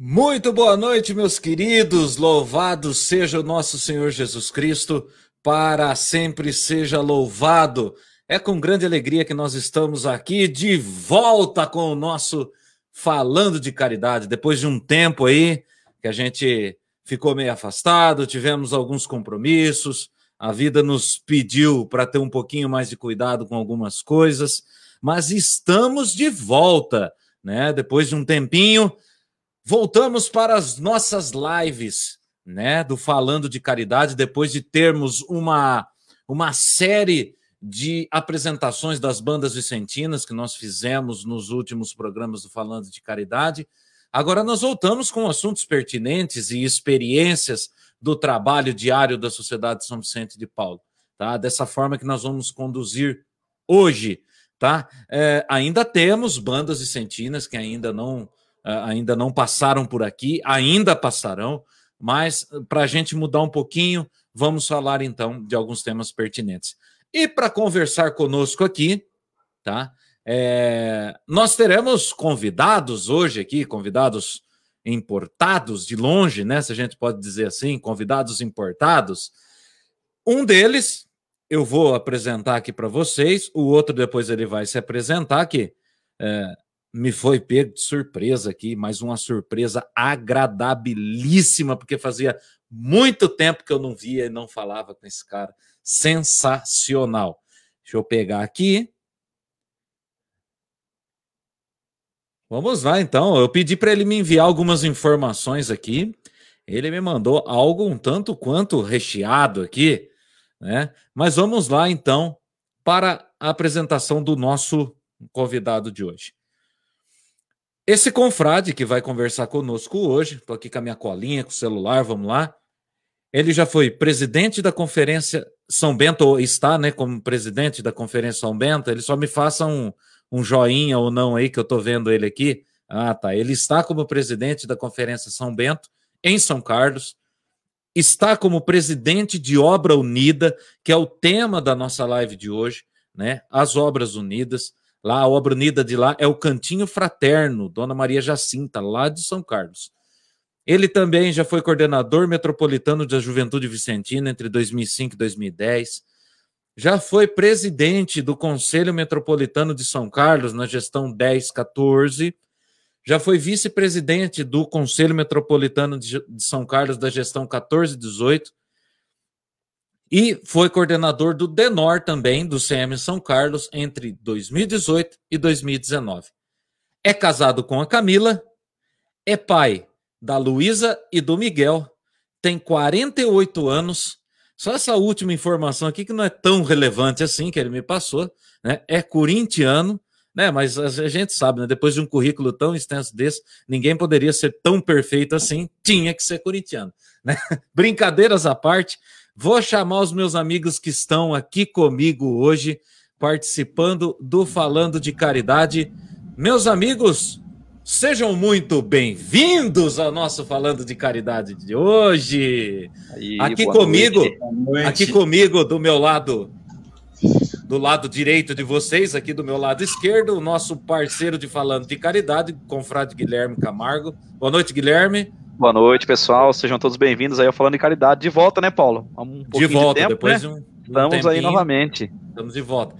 Muito boa noite, meus queridos. Louvado seja o nosso Senhor Jesus Cristo, para sempre seja louvado. É com grande alegria que nós estamos aqui de volta com o nosso Falando de Caridade. Depois de um tempo aí que a gente ficou meio afastado, tivemos alguns compromissos, a vida nos pediu para ter um pouquinho mais de cuidado com algumas coisas, mas estamos de volta, né? Depois de um tempinho Voltamos para as nossas lives, né, do Falando de Caridade, depois de termos uma, uma série de apresentações das bandas vicentinas que nós fizemos nos últimos programas do Falando de Caridade. Agora nós voltamos com assuntos pertinentes e experiências do trabalho diário da Sociedade de São Vicente de Paulo, tá? Dessa forma que nós vamos conduzir hoje, tá? É, ainda temos bandas vicentinas que ainda não ainda não passaram por aqui, ainda passarão, mas para a gente mudar um pouquinho, vamos falar então de alguns temas pertinentes. E para conversar conosco aqui, tá? É, nós teremos convidados hoje aqui, convidados importados de longe, né? Se a gente pode dizer assim, convidados importados. Um deles eu vou apresentar aqui para vocês, o outro depois ele vai se apresentar aqui. É, me foi pego de surpresa aqui, mas uma surpresa agradabilíssima, porque fazia muito tempo que eu não via e não falava com esse cara. Sensacional. Deixa eu pegar aqui. Vamos lá, então. Eu pedi para ele me enviar algumas informações aqui. Ele me mandou algo um tanto quanto recheado aqui, né? Mas vamos lá, então, para a apresentação do nosso convidado de hoje. Esse confrade que vai conversar conosco hoje, estou aqui com a minha colinha, com o celular, vamos lá. Ele já foi presidente da Conferência São Bento, ou está né, como presidente da Conferência São Bento. Ele só me faça um, um joinha ou não aí, que eu estou vendo ele aqui. Ah, tá. Ele está como presidente da Conferência São Bento, em São Carlos. Está como presidente de Obra Unida, que é o tema da nossa live de hoje, né? As Obras Unidas. Lá, a obra unida de lá é o Cantinho Fraterno, Dona Maria Jacinta, lá de São Carlos. Ele também já foi coordenador metropolitano da Juventude Vicentina entre 2005 e 2010. Já foi presidente do Conselho Metropolitano de São Carlos na gestão 10-14. Já foi vice-presidente do Conselho Metropolitano de São Carlos da gestão 14-18 e foi coordenador do DENOR também, do CM São Carlos, entre 2018 e 2019. É casado com a Camila, é pai da Luísa e do Miguel, tem 48 anos. Só essa última informação aqui, que não é tão relevante assim, que ele me passou, né? É corintiano, né? Mas a gente sabe, né? Depois de um currículo tão extenso desse, ninguém poderia ser tão perfeito assim, tinha que ser corintiano, né? Brincadeiras à parte, Vou chamar os meus amigos que estão aqui comigo hoje, participando do Falando de Caridade. Meus amigos, sejam muito bem-vindos ao nosso Falando de Caridade de hoje. Aí, aqui comigo, aqui comigo, do meu lado, do lado direito de vocês, aqui do meu lado esquerdo, o nosso parceiro de Falando de Caridade, confrade Guilherme Camargo. Boa noite, Guilherme. Boa noite, pessoal. Sejam todos bem-vindos aí ao Falando de Caridade. De volta, né, Paulo? Um de volta, de tempo, depois né? de um, Estamos tempinho, aí novamente. Estamos de volta.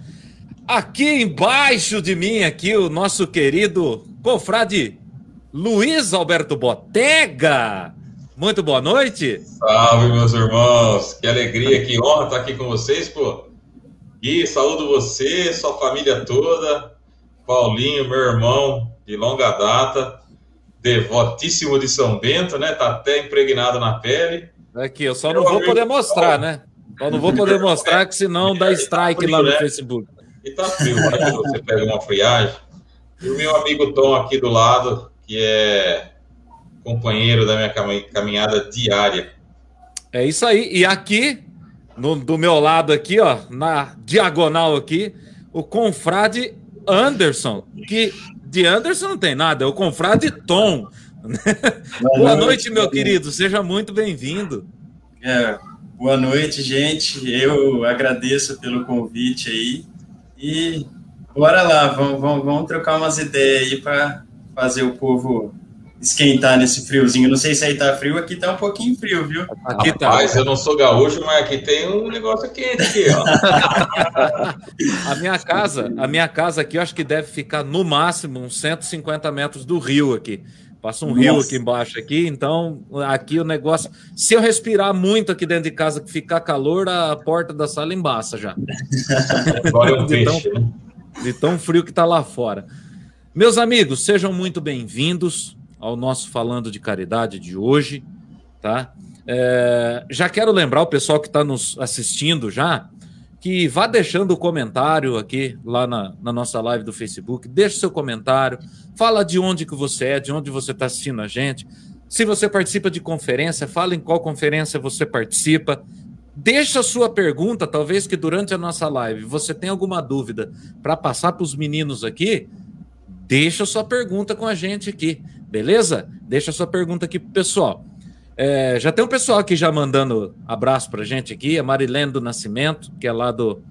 Aqui embaixo de mim, aqui, o nosso querido confrade Luiz Alberto Botega. Muito boa noite. Salve, meus irmãos. Que alegria, que honra estar aqui com vocês, pô. Gui, saúdo você, sua família toda. Paulinho, meu irmão de longa data devotíssimo de São Bento, né? Tá até impregnado na pele. Aqui, eu só não vou poder mostrar, né? Só não vou poder mostrar, que senão dá strike lá no? Facebook. E tá frio, né? Você pega uma friagem. E o meu amigo Tom aqui do lado, que é companheiro da minha caminhada diária. É isso aí. E aqui, no, do meu lado aqui, ó, na diagonal aqui, o confrade Anderson, que de Anderson não tem nada, é o confrade Tom. boa noite, meu querido, seja muito bem-vindo. É, boa noite, gente. Eu agradeço pelo convite aí. E bora lá, vamos, vamos, vamos trocar umas ideias aí para fazer o povo esquentar nesse friozinho. Não sei se aí tá frio, aqui tá um pouquinho frio, viu? Aqui tá. Rapaz, eu não sou gaúcho, mas aqui tem um negócio quente aqui, ó. a minha casa, a minha casa aqui, eu acho que deve ficar no máximo uns 150 metros do rio aqui. Passa um Nossa. rio aqui embaixo aqui, então aqui o negócio. Se eu respirar muito aqui dentro de casa que ficar calor, a porta da sala embaça já. Agora um de, tão, né? de tão frio que tá lá fora. Meus amigos, sejam muito bem-vindos ao nosso Falando de Caridade de hoje, tá? É, já quero lembrar o pessoal que está nos assistindo já que vá deixando o comentário aqui lá na, na, nossa live do Facebook, deixe seu comentário, fala de onde que você é, de onde você está assistindo a gente. Se você participa de conferência, fala em qual conferência você participa. Deixa a sua pergunta, talvez que durante a nossa live você tenha alguma dúvida para passar para os meninos aqui, deixa a sua pergunta com a gente aqui. Beleza? Deixa a sua pergunta aqui pro pessoal. É, já tem um pessoal aqui já mandando abraço pra gente aqui, a Marilene do Nascimento, que é lá do,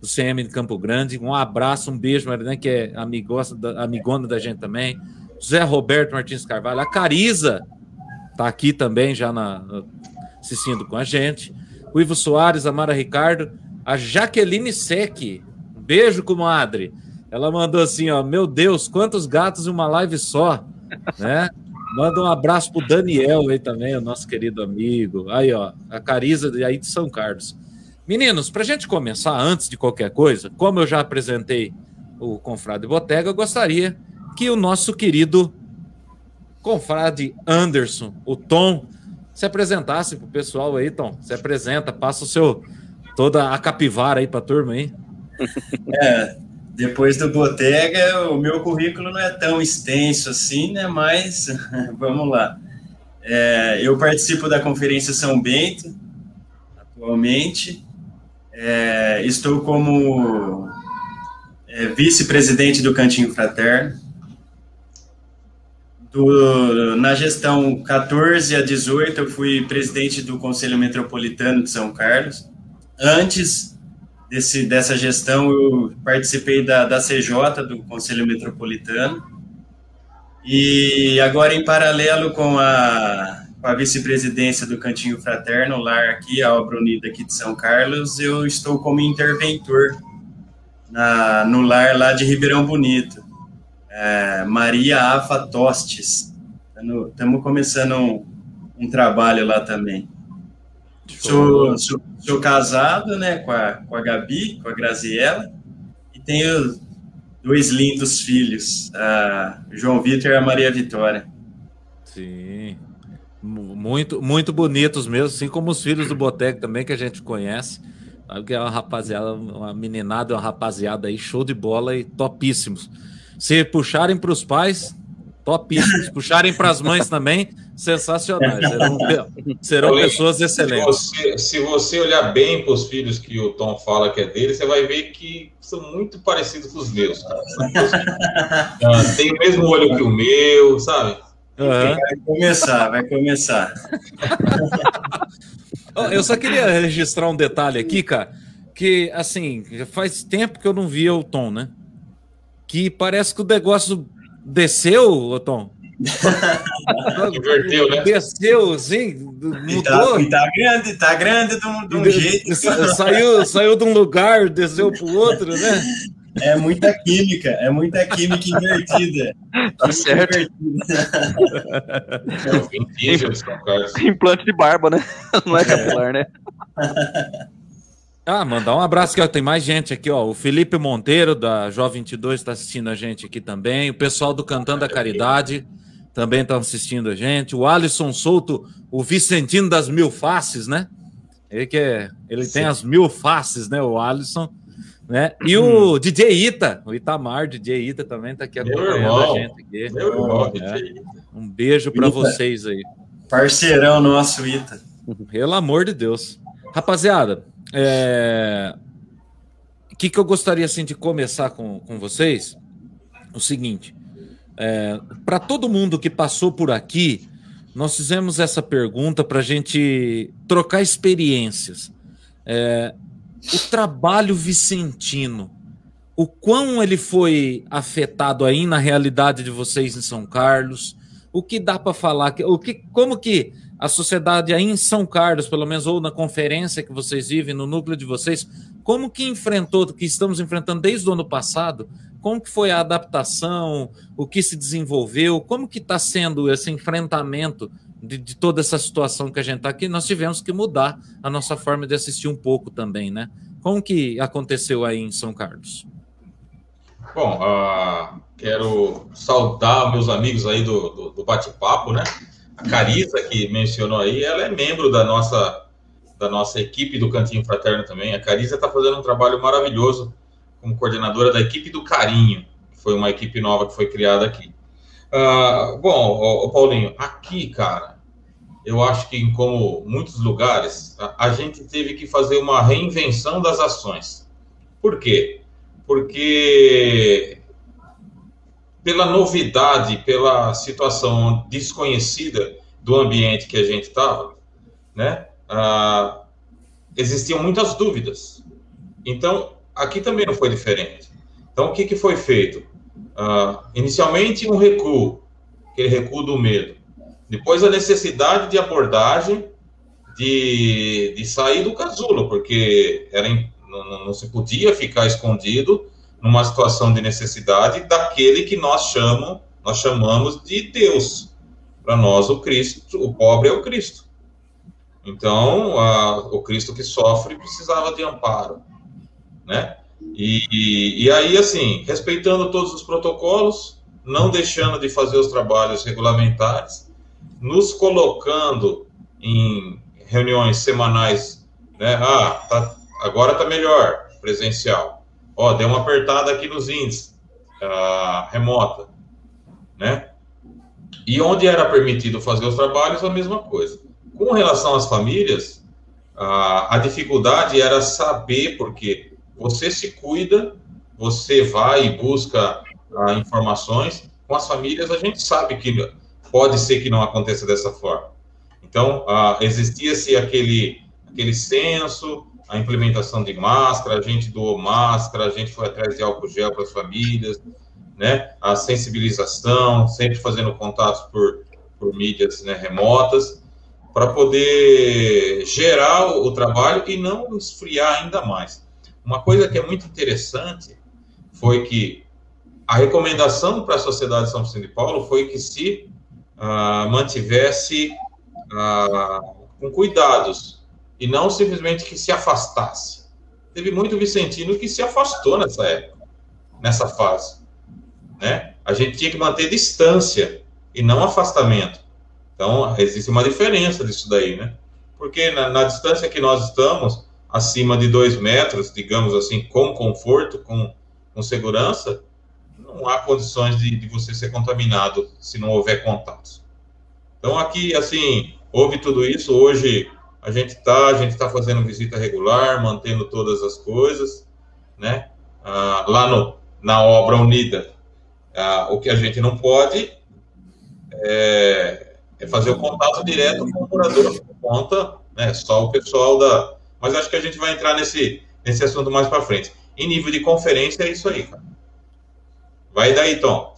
do CM de Campo Grande. Um abraço, um beijo, Marilene, que é amigosa da, amigona da gente também. José Roberto Martins Carvalho, a Cariza tá aqui também já na, assistindo com a gente. O Ivo Soares, a Mara Ricardo, a Jaqueline Sec. Um beijo, comadre. Ela mandou assim, ó, meu Deus, quantos gatos em uma live só né? Manda um abraço pro Daniel aí também, o nosso querido amigo. Aí, ó, a Cariza aí de São Carlos. Meninos, para a gente começar, antes de qualquer coisa, como eu já apresentei o Confrade Botega, eu gostaria que o nosso querido Confrade Anderson, o Tom, se apresentasse pro pessoal aí, Tom. Se apresenta, passa o seu toda a capivara aí pra turma aí. É, depois do Botega, o meu currículo não é tão extenso assim, né? Mas vamos lá. É, eu participo da Conferência São Bento, atualmente. É, estou como é, vice-presidente do Cantinho Fraterno. Do, na gestão 14 a 18, eu fui presidente do Conselho Metropolitano de São Carlos. Antes, desse, dessa gestão, eu participei da, da CJ, do Conselho Metropolitano, e agora, em paralelo com a, com a vice-presidência do Cantinho Fraterno, lar aqui, a Obra Unida aqui de São Carlos, eu estou como interventor na, no lar lá de Ribeirão Bonito, é, Maria Afa Tostes. Estamos começando um, um trabalho lá também. Sou, sou, sou, casado, né, com a, com a Gabi, com a Graziella, e tenho dois lindos filhos, a João Vitor e a Maria Vitória. Sim, muito, muito bonitos mesmo, assim como os filhos do Boteco também, que a gente conhece. Sabe que é uma rapaziada, uma meninada, uma rapaziada aí, show de bola e topíssimos. Se puxarem para os pais, topíssimos. Puxarem para as mães também, sensacionais. Serão, serão pessoas excelentes. Se você, se você olhar bem para os filhos que o Tom fala que é dele, você vai ver que são muito parecidos com os meus. Ah, tem o mesmo olho que o meu, sabe? Uhum. Vai começar, vai começar. Eu só queria registrar um detalhe aqui, cara, que assim, faz tempo que eu não via o Tom, né? Que parece que o negócio desceu, Tom? Inverteu, né? Desceu, sim, mudou. Tá, tá grande, tá grande de um, de um jeito. Saiu, saiu de um lugar, desceu para o outro, né? É muita química, é muita química invertida. Tá certo. Implante de barba, né? Não é capilar, né? Ah, mandar um abraço que tem mais gente aqui, ó. O Felipe Monteiro, da Jovem 22, está assistindo a gente aqui também. O pessoal do Cantando a Caridade também está assistindo a gente. O Alisson Souto, o Vicentino das Mil Faces, né? Ele que é, ele tem as mil faces, né? O Alisson, né? E o hum. DJ Ita, o Itamar, DJ Ita também está aqui acompanhando a gente aqui. Meu irmão, é. Um beijo para vocês aí. Parceirão nosso, Ita. Pelo amor de Deus. Rapaziada, é... O que, que eu gostaria assim, de começar com, com vocês? O seguinte: é... para todo mundo que passou por aqui, nós fizemos essa pergunta para a gente trocar experiências. É... O trabalho vicentino, o quão ele foi afetado aí na realidade de vocês em São Carlos, o que dá para falar, o que, como que a sociedade aí em São Carlos, pelo menos, ou na conferência que vocês vivem, no núcleo de vocês, como que enfrentou, que estamos enfrentando desde o ano passado, como que foi a adaptação, o que se desenvolveu, como que está sendo esse enfrentamento de, de, toda essa situação que a gente está aqui, nós tivemos que mudar a nossa forma de assistir um pouco também, né? Como que aconteceu aí em São Carlos? Bom, uh, quero saudar meus amigos aí do, do, do bate-papo, né? A Carisa, que mencionou aí, ela é membro da nossa, da nossa equipe do Cantinho Fraterno também. A Carisa está fazendo um trabalho maravilhoso como coordenadora da equipe do Carinho, que foi uma equipe nova que foi criada aqui. Uh, bom, o Paulinho, aqui, cara, eu acho que, como muitos lugares, a, a gente teve que fazer uma reinvenção das ações. Por quê? Porque pela novidade, pela situação desconhecida do ambiente que a gente estava, né? Ah, existiam muitas dúvidas. Então, aqui também não foi diferente. Então, o que, que foi feito? Ah, inicialmente, um recuo, aquele recuo do medo. Depois, a necessidade de abordagem de, de sair do casulo, porque era, não, não se podia ficar escondido numa situação de necessidade daquele que nós chamamos, nós chamamos de Deus. Para nós, o Cristo, o pobre é o Cristo. Então, a, o Cristo que sofre precisava de amparo, né? E, e, e aí, assim, respeitando todos os protocolos, não deixando de fazer os trabalhos regulamentares, nos colocando em reuniões semanais, né? Ah, tá, agora tá melhor, presencial Ó, deu uma apertada aqui nos índices, uh, remota, né? E onde era permitido fazer os trabalhos, a mesma coisa. Com relação às famílias, uh, a dificuldade era saber, porque você se cuida, você vai e busca uh, informações, com as famílias a gente sabe que pode ser que não aconteça dessa forma. Então, uh, existia-se aquele, aquele senso, a implementação de máscara, a gente doou máscara, a gente foi atrás de álcool gel para as famílias, né? A sensibilização, sempre fazendo contatos por, por mídias né, remotas, para poder gerar o, o trabalho e não esfriar ainda mais. Uma coisa que é muito interessante foi que a recomendação para a Sociedade de São Vicente de Paulo foi que se uh, mantivesse uh, com cuidados e não simplesmente que se afastasse. Teve muito vicentino que se afastou nessa época, nessa fase. Né? A gente tinha que manter distância e não afastamento. Então, existe uma diferença disso daí, né? Porque na, na distância que nós estamos, acima de dois metros, digamos assim, com conforto, com, com segurança, não há condições de, de você ser contaminado se não houver contatos. Então, aqui, assim, houve tudo isso. Hoje, a gente está tá fazendo visita regular, mantendo todas as coisas, né? Ah, lá no, na obra unida, ah, o que a gente não pode é, é, fazer o contato direto com o morador por conta, né? Só o pessoal da. Mas acho que a gente vai entrar nesse, nesse assunto mais para frente. Em nível de conferência, é isso aí, cara. Vai daí, Tom.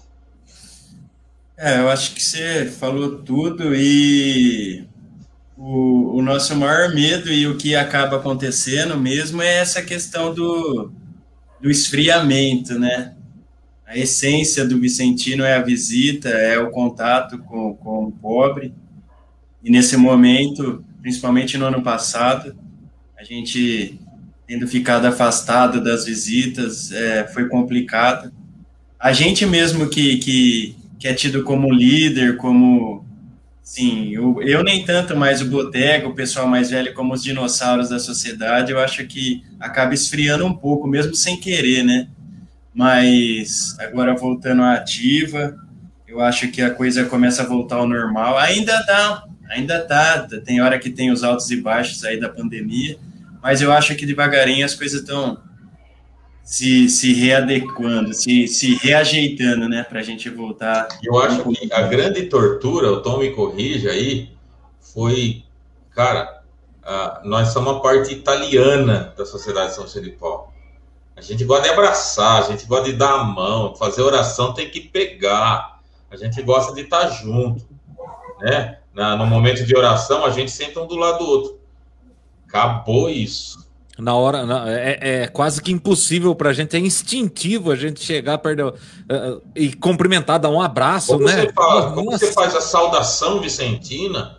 É, eu acho que você falou tudo e o, o nosso maior medo e o que acaba acontecendo mesmo é essa questão do, do esfriamento, né? A essência do Vicentino é a visita, é o contato com, com o pobre. E nesse momento, principalmente no ano passado, a gente tendo ficado afastado das visitas, é, foi complicado. A gente mesmo que, que, que é tido como líder, como Sim, eu, eu nem tanto mais o Botega, o pessoal mais velho, como os dinossauros da sociedade, eu acho que acaba esfriando um pouco, mesmo sem querer, né? Mas agora voltando à ativa, eu acho que a coisa começa a voltar ao normal. Ainda dá, ainda tá, tem hora que tem os altos e baixos aí da pandemia, mas eu acho que devagarinho as coisas estão se, se readequando, se, se reajeitando, né, para a gente voltar. Eu acho que a grande tortura, o Tom me corrija aí, foi, cara, uh, nós somos a parte italiana da sociedade de São Paulo. A gente gosta de abraçar, a gente gosta de dar a mão, fazer oração tem que pegar. a gente gosta de estar junto, né? Na, no momento de oração, a gente senta um do lado do outro. Acabou isso. Na hora, na, é, é, quase que impossível para a gente, é instintivo a gente chegar perto uh, e cumprimentar, dar um abraço, como né? Você faz, como você faz a saudação vicentina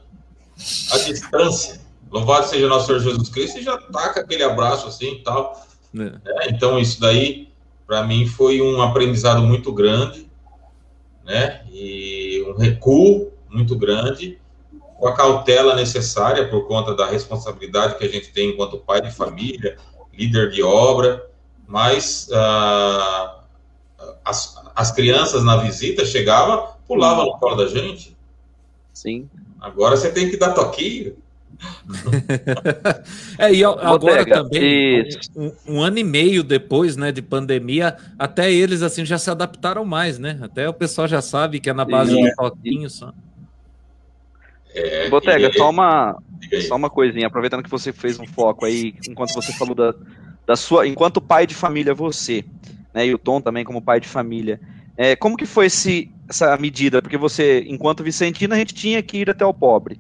à distância? Louvado seja nosso Senhor Jesus Cristo e já taca aquele abraço assim e tal. É. É, então, isso daí, para mim, foi um aprendizado muito grande, né? E um recuo muito grande com a cautela necessária por conta da responsabilidade que a gente tem enquanto pai de família, líder de obra, mas uh, as, as crianças na visita chegavam, pulavam no colo da gente. Sim. Agora você tem que dar toquinho. é, e agora Botega, também, um, um, ano e meio depois, né, de pandemia, até eles, assim, já se adaptaram mais, né? Até o pessoal já sabe que é na base Sim, do toquinho só. É, Botega, e... só, uma, só uma coisinha, aproveitando que você fez um foco aí, enquanto você falou da, da sua. Enquanto pai de família, você, né? E o Tom também como pai de família. É, como que foi esse, essa medida? Porque você, enquanto Vicentina, a gente tinha que ir até o pobre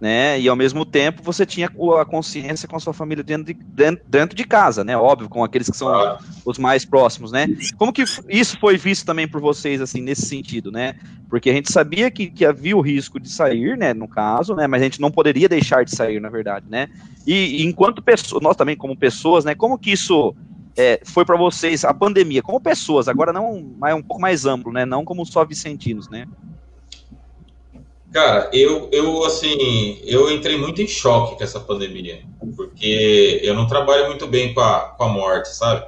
né? E ao mesmo tempo você tinha a consciência com a sua família dentro de, dentro, dentro de casa, né? Óbvio, com aqueles que são os mais próximos, né? Como que isso foi visto também por vocês, assim, nesse sentido, né? Porque a gente sabia que, que havia o risco de sair, né? No caso, né? Mas a gente não poderia deixar de sair, na verdade, né? E, e enquanto pessoas, nós também como pessoas, né? Como que isso é, foi para vocês a pandemia, como pessoas, agora não, é um pouco mais amplo, né? Não como só vicentinos, né? Cara, eu, eu assim, eu entrei muito em choque com essa pandemia, porque eu não trabalho muito bem com a, com a morte, sabe?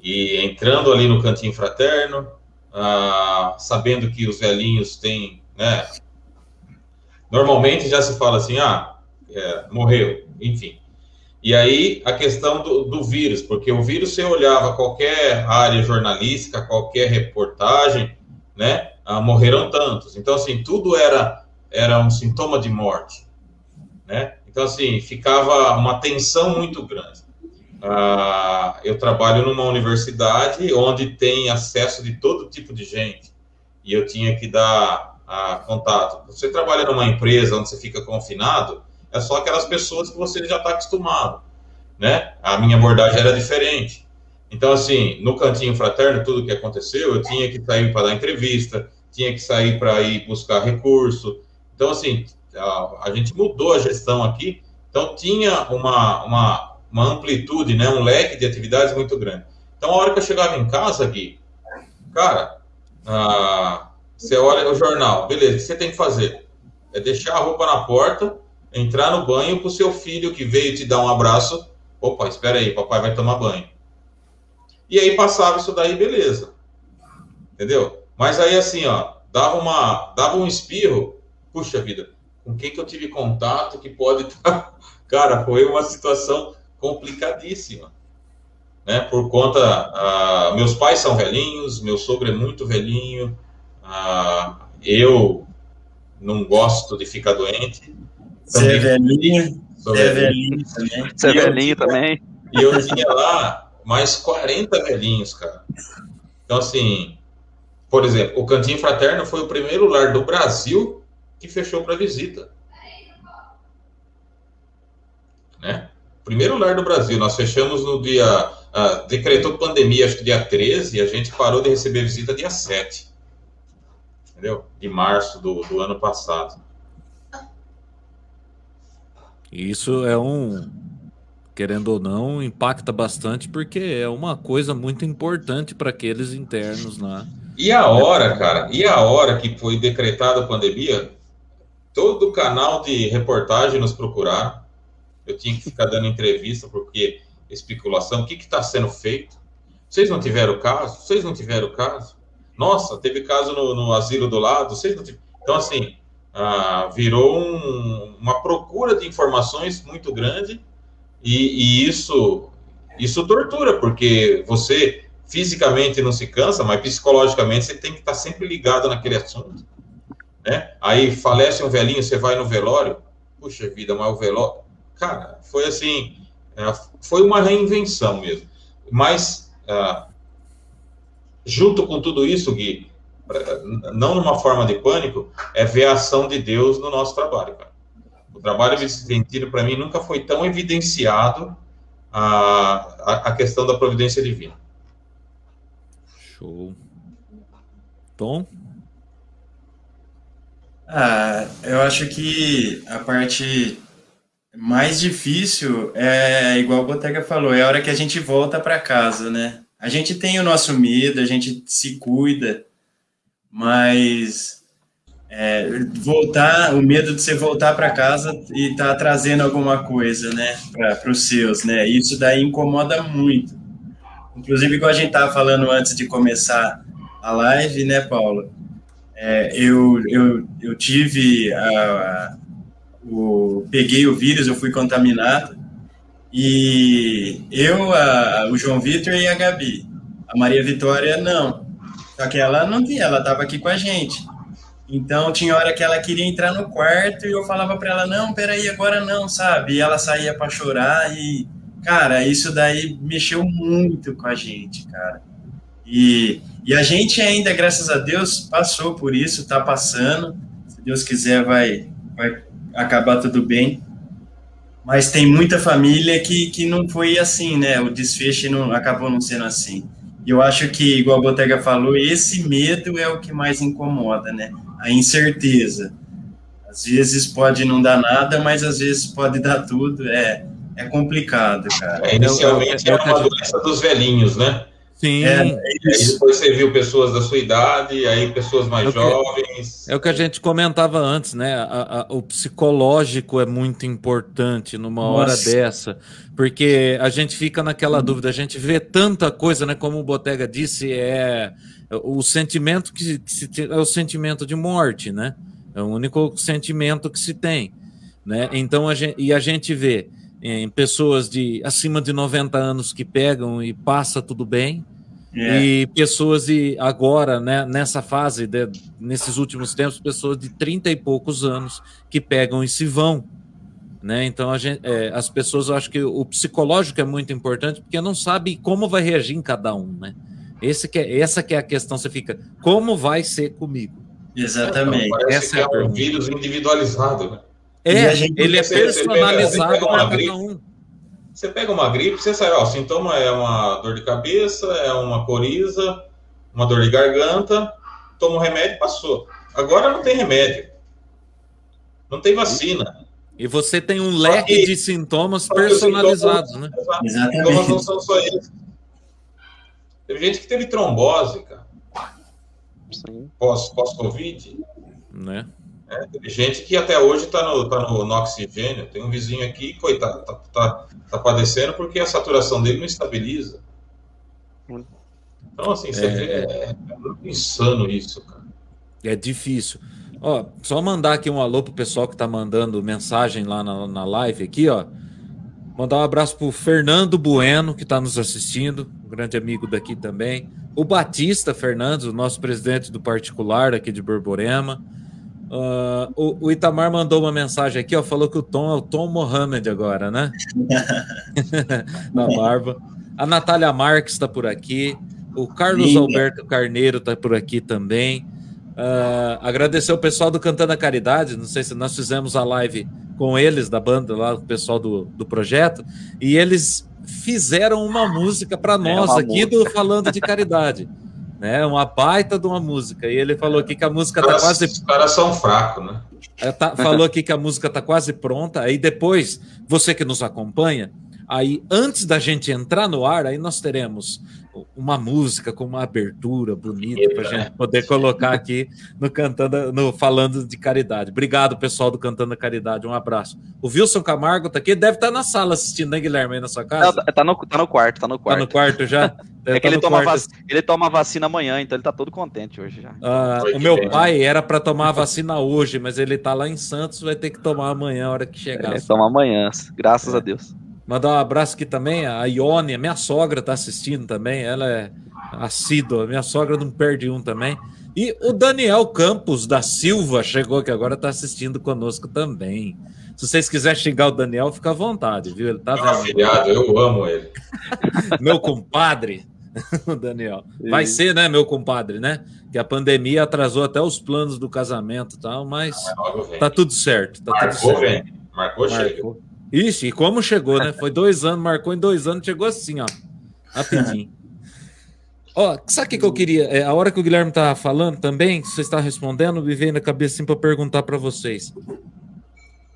E entrando ali no cantinho fraterno, ah, sabendo que os velhinhos têm, né? Normalmente já se fala assim, ah, é, morreu, enfim. E aí a questão do, do vírus, porque o vírus você olhava qualquer área jornalística, qualquer reportagem, né? Ah, morreram tantos. Então, assim, tudo era, era um sintoma de morte, né? Então, assim, ficava uma tensão muito grande. Ah, eu trabalho numa universidade onde tem acesso de todo tipo de gente e eu tinha que dar ah, contato. Você trabalha numa empresa onde você fica confinado, é só aquelas pessoas que você já está acostumado, né? A minha abordagem era diferente. Então, assim, no cantinho fraterno, tudo que aconteceu, eu tinha que sair para dar entrevista, tinha que sair para ir buscar recurso. Então, assim, a, a, gente mudou a gestão aqui, então tinha uma, uma, uma amplitude, né, um leque de atividades muito grande. Então, a hora que eu chegava em casa, Gui, cara, ah, você olha o jornal, beleza, o que você tem que fazer? É deixar a roupa na porta, entrar no banho para o seu filho que veio te dar um abraço. Opa, espera aí, papai vai tomar banho. E aí passava isso daí, beleza. Entendeu? Mas aí assim, ó, dava uma, dava um espirro, puxa vida, com quem que eu tive contato que pode estar... Cara, foi uma situação complicadíssima. Né? Por conta, meus pais são velhinhos, meu sogro é muito velhinho, eu não gosto de ficar doente. Você é velhinho, você é velhinho também. Você é velhinho também. E eu tinha lá mais 40 velhinhos, cara. Então, assim, por exemplo, o Cantinho Fraterno foi o primeiro lar do Brasil que fechou para visita. Né? Primeiro lar do Brasil. Nós fechamos no dia. Uh, decretou pandemia, acho que dia 13, e a gente parou de receber visita dia 7. Entendeu? De março do, do ano passado. Isso é um, querendo ou não, impacta bastante porque é uma coisa muito importante para aqueles internos lá. E a hora, cara, e a hora que foi decretada a pandemia, todo canal de reportagem nos procuraram. Eu tinha que ficar dando entrevista porque especulação, o que está sendo feito? Vocês não tiveram caso? Vocês não tiveram caso? Nossa, teve caso no, no asilo do lado. Vocês não tiveram... Então, assim, ah, virou um, uma procura de informações muito grande e, e, isso, isso tortura, porque você fisicamente não se cansa, mas psicologicamente você tem que estar sempre ligado naquele assunto. Né? Aí falece um velhinho, você vai no velório, puxa vida, mas o velório. Cara, foi assim, é, foi uma reinvenção mesmo. Mas, ah, junto com tudo isso, Gui, não numa forma de pânico, é ver a ação de Deus no nosso trabalho, cara. O trabalho vicentino, para mim, nunca foi tão evidenciado a, a, a, questão da providência divina. Show. Tom? Ah, eu acho que a parte mais difícil é, igual o Botega falou, é a hora que a gente volta para casa, né? A gente tem o nosso medo, a gente se cuida, mas é, voltar, o medo de você voltar para casa e tá trazendo alguma coisa, né, para os seus, né? Isso daí incomoda muito. Inclusive, igual a gente tava falando antes de começar a live, né, Paulo? É, eu, eu, eu tive a, a, o peguei o vírus, eu fui contaminado e eu, a, o João Vitor e a Gabi. A Maria Vitória não. Só que ela não tinha, ela estava aqui com a gente. Então tinha hora que ela queria entrar no quarto e eu falava para ela: "Não, peraí, agora não", sabe? E ela saía para chorar e cara, isso daí mexeu muito com a gente, cara. E, e a gente ainda, graças a Deus, passou por isso, tá passando. Se Deus quiser, vai, vai acabar tudo bem. Mas tem muita família que, que não foi assim, né? O desfecho não, acabou não sendo assim. E eu acho que, igual a Botega falou, esse medo é o que mais incomoda, né? A incerteza. Às vezes pode não dar nada, mas às vezes pode dar tudo. É, é complicado, cara. É, inicialmente é, é, é uma doença dos velhinhos, né? Sim. É, é depois você viu pessoas da sua idade, aí pessoas mais é jovens. É o que a gente comentava antes, né? A, a, o psicológico é muito importante numa Nossa. hora dessa, porque a gente fica naquela hum. dúvida, a gente vê tanta coisa, né? Como o Botega disse, é o sentimento que, que se é o sentimento de morte, né? É o único sentimento que se tem, né? Então a gente, e a gente vê em pessoas de acima de 90 anos que pegam e passa tudo bem, é. e pessoas de agora, né, nessa fase, de, nesses últimos tempos, pessoas de 30 e poucos anos que pegam e se vão. Né? Então, a gente, é, as pessoas, eu acho que o psicológico é muito importante, porque não sabe como vai reagir em cada um. Né? Esse que é, essa que é a questão, você fica, como vai ser comigo? Exatamente. Então, essa que é, é um vírus individualizado, né? É, ele é personalizado para cada um. Você pega uma gripe, você sabe, ó, o sintoma é uma dor de cabeça, é uma coriza, uma dor de garganta, toma um remédio passou. Agora não tem remédio. Não tem vacina. E você tem um leque que, de sintomas personalizados, sintomas, né? Exatamente. Os sintomas não são só esses. Teve gente que teve trombose, cara. Pós-Covid. Pós né? É, tem gente que até hoje está no, tá no, no, oxigênio. Tem um vizinho aqui, coitado, está tá, tá padecendo porque a saturação dele não estabiliza. Então, assim, você é, vê, é, é insano isso, cara. É difícil. Ó, só mandar aqui um alô pro pessoal que tá mandando mensagem lá na, na live aqui, ó. Mandar um abraço pro Fernando Bueno, que está nos assistindo, um grande amigo daqui também. O Batista Fernandes, o nosso presidente do particular aqui de Borborema. Uh, o, o, Itamar mandou uma mensagem aqui, ó, falou que o Tom é o Tom Mohamed agora, né? Na barba. A Natália Marques está por aqui. O Carlos. Alberto Carneiro está por aqui também. Uh, agradecer o pessoal do Cantando a Caridade. Não sei se nós fizemos a live com eles, da banda lá, o pessoal do, do projeto, e eles fizeram uma música para é nós é aqui música. do Falando de Caridade né? Uma baita de uma música. E ele falou aqui que a música tá quase. Os caras são fracos, né? Tá, falou aqui que a música tá quase pronta. Aí depois, você que nos acompanha, aí antes da gente entrar no ar, aí nós teremos uma música com uma abertura bonita para a gente poder colocar aqui no cantando, no falando de caridade. Obrigado, pessoal do Cantando a Caridade. Um abraço. O Wilson Camargo tá aqui, deve estar tá na sala assistindo, né, Guilherme, aí na sua casa? Não, tá, no, tá no quarto, tá no quarto. Tá no quarto já? É que tá ele, toma vac... ele toma vacina amanhã, então ele tá todo contente hoje já. Ah, o meu pai era para tomar a vacina hoje, mas ele tá lá em Santos, vai ter que tomar amanhã, a hora que chegar. Ele toma amanhã, graças é. a Deus. Mandar um abraço aqui também, a Ione, minha sogra tá assistindo também, ela é assídua, minha sogra não perde um também. E o Daniel Campos da Silva chegou que agora tá assistindo conosco também. Se vocês quiserem xingar o Daniel, fica à vontade, viu? Ele tá Meu afilhado, eu amo ele. Meu compadre. Daniel. Vai ser, né, meu compadre, né? Que a pandemia atrasou até os planos do casamento e tal, mas ah, tá tudo certo. Tá Marcou, tudo certo. Vem. Marcou, Marcou, chega. Ixi, e como chegou, né? Foi dois anos, marcou em dois anos, chegou assim, ó. Rapidinho. Ó, sabe o que, que eu queria? É, a hora que o Guilherme estava falando também, você está respondendo, me veio na cabeça assim para perguntar para vocês.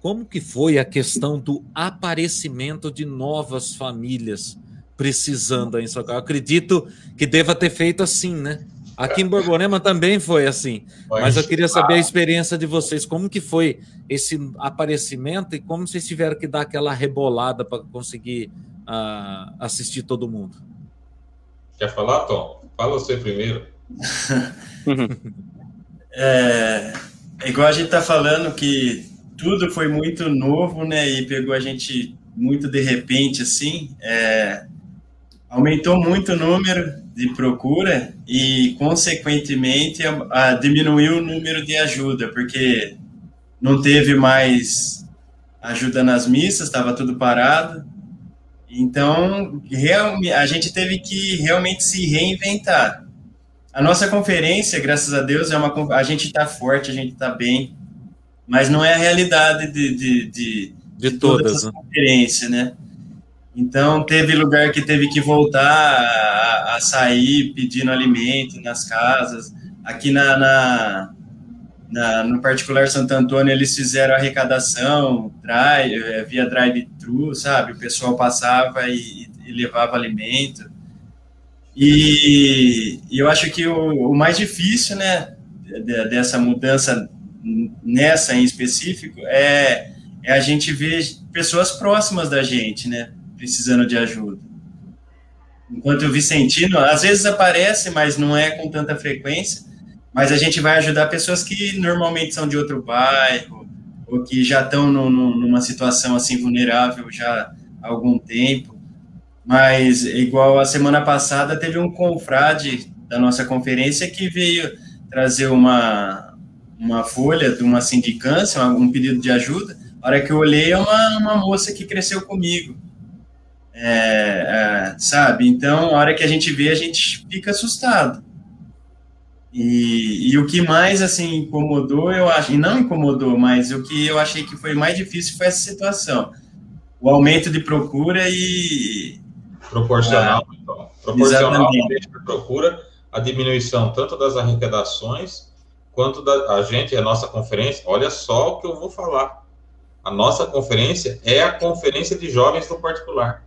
Como que foi a questão do aparecimento de novas famílias precisando aí em São Paulo? Eu acredito que deva ter feito assim, né? Aqui em Borborema também foi assim. Mas eu queria saber a experiência de vocês. Como que foi esse aparecimento e como vocês tiveram que dar aquela rebolada para conseguir uh, assistir todo mundo? Quer falar, Tom? Fala você primeiro. é, é, igual a gente tá falando que tudo foi muito novo, né? E pegou a gente muito de repente, assim. É, aumentou muito o número de procura e, consequentemente, a, a, diminuiu o número de ajuda, porque não teve mais ajuda nas missas, estava tudo parado. Então, real, a gente teve que realmente se reinventar. A nossa conferência, graças a Deus, é uma a gente está forte, a gente está bem, mas não é a realidade de, de, de, de, de todas toda essa né? conferência, né? Então, teve lugar que teve que voltar a, a sair pedindo alimento nas casas. Aqui na, na, na, no particular Santo Antônio, eles fizeram arrecadação drive, é, via drive-thru, sabe? O pessoal passava e, e levava alimento. E, e, eu acho que o, o mais difícil, né, dessa mudança nessa em específico é, é a gente ver pessoas próximas da gente, né? Precisando de ajuda. Enquanto o Vicentino, às vezes aparece, mas não é com tanta frequência, mas a gente vai ajudar pessoas que normalmente são de outro bairro, ou que já estão no, no, numa situação assim vulnerável já há algum tempo. Mas, igual a semana passada, teve um confrade da nossa conferência que veio trazer uma, uma folha de uma sindicância, um pedido de ajuda. A hora que eu olhei, é uma, uma moça que cresceu comigo. É, é, sabe? Então, a hora que a gente vê, a gente fica assustado. E, e, o que mais, assim, incomodou, eu acho, e não incomodou, mas o que eu achei que foi mais difícil foi essa situação. O aumento de procura e... Proporcional, ah, então. Proporcional procura, a diminuição tanto das arrecadações, quanto da a gente, a nossa conferência, olha só o que eu vou falar. A nossa conferência é a conferência de jovens do particular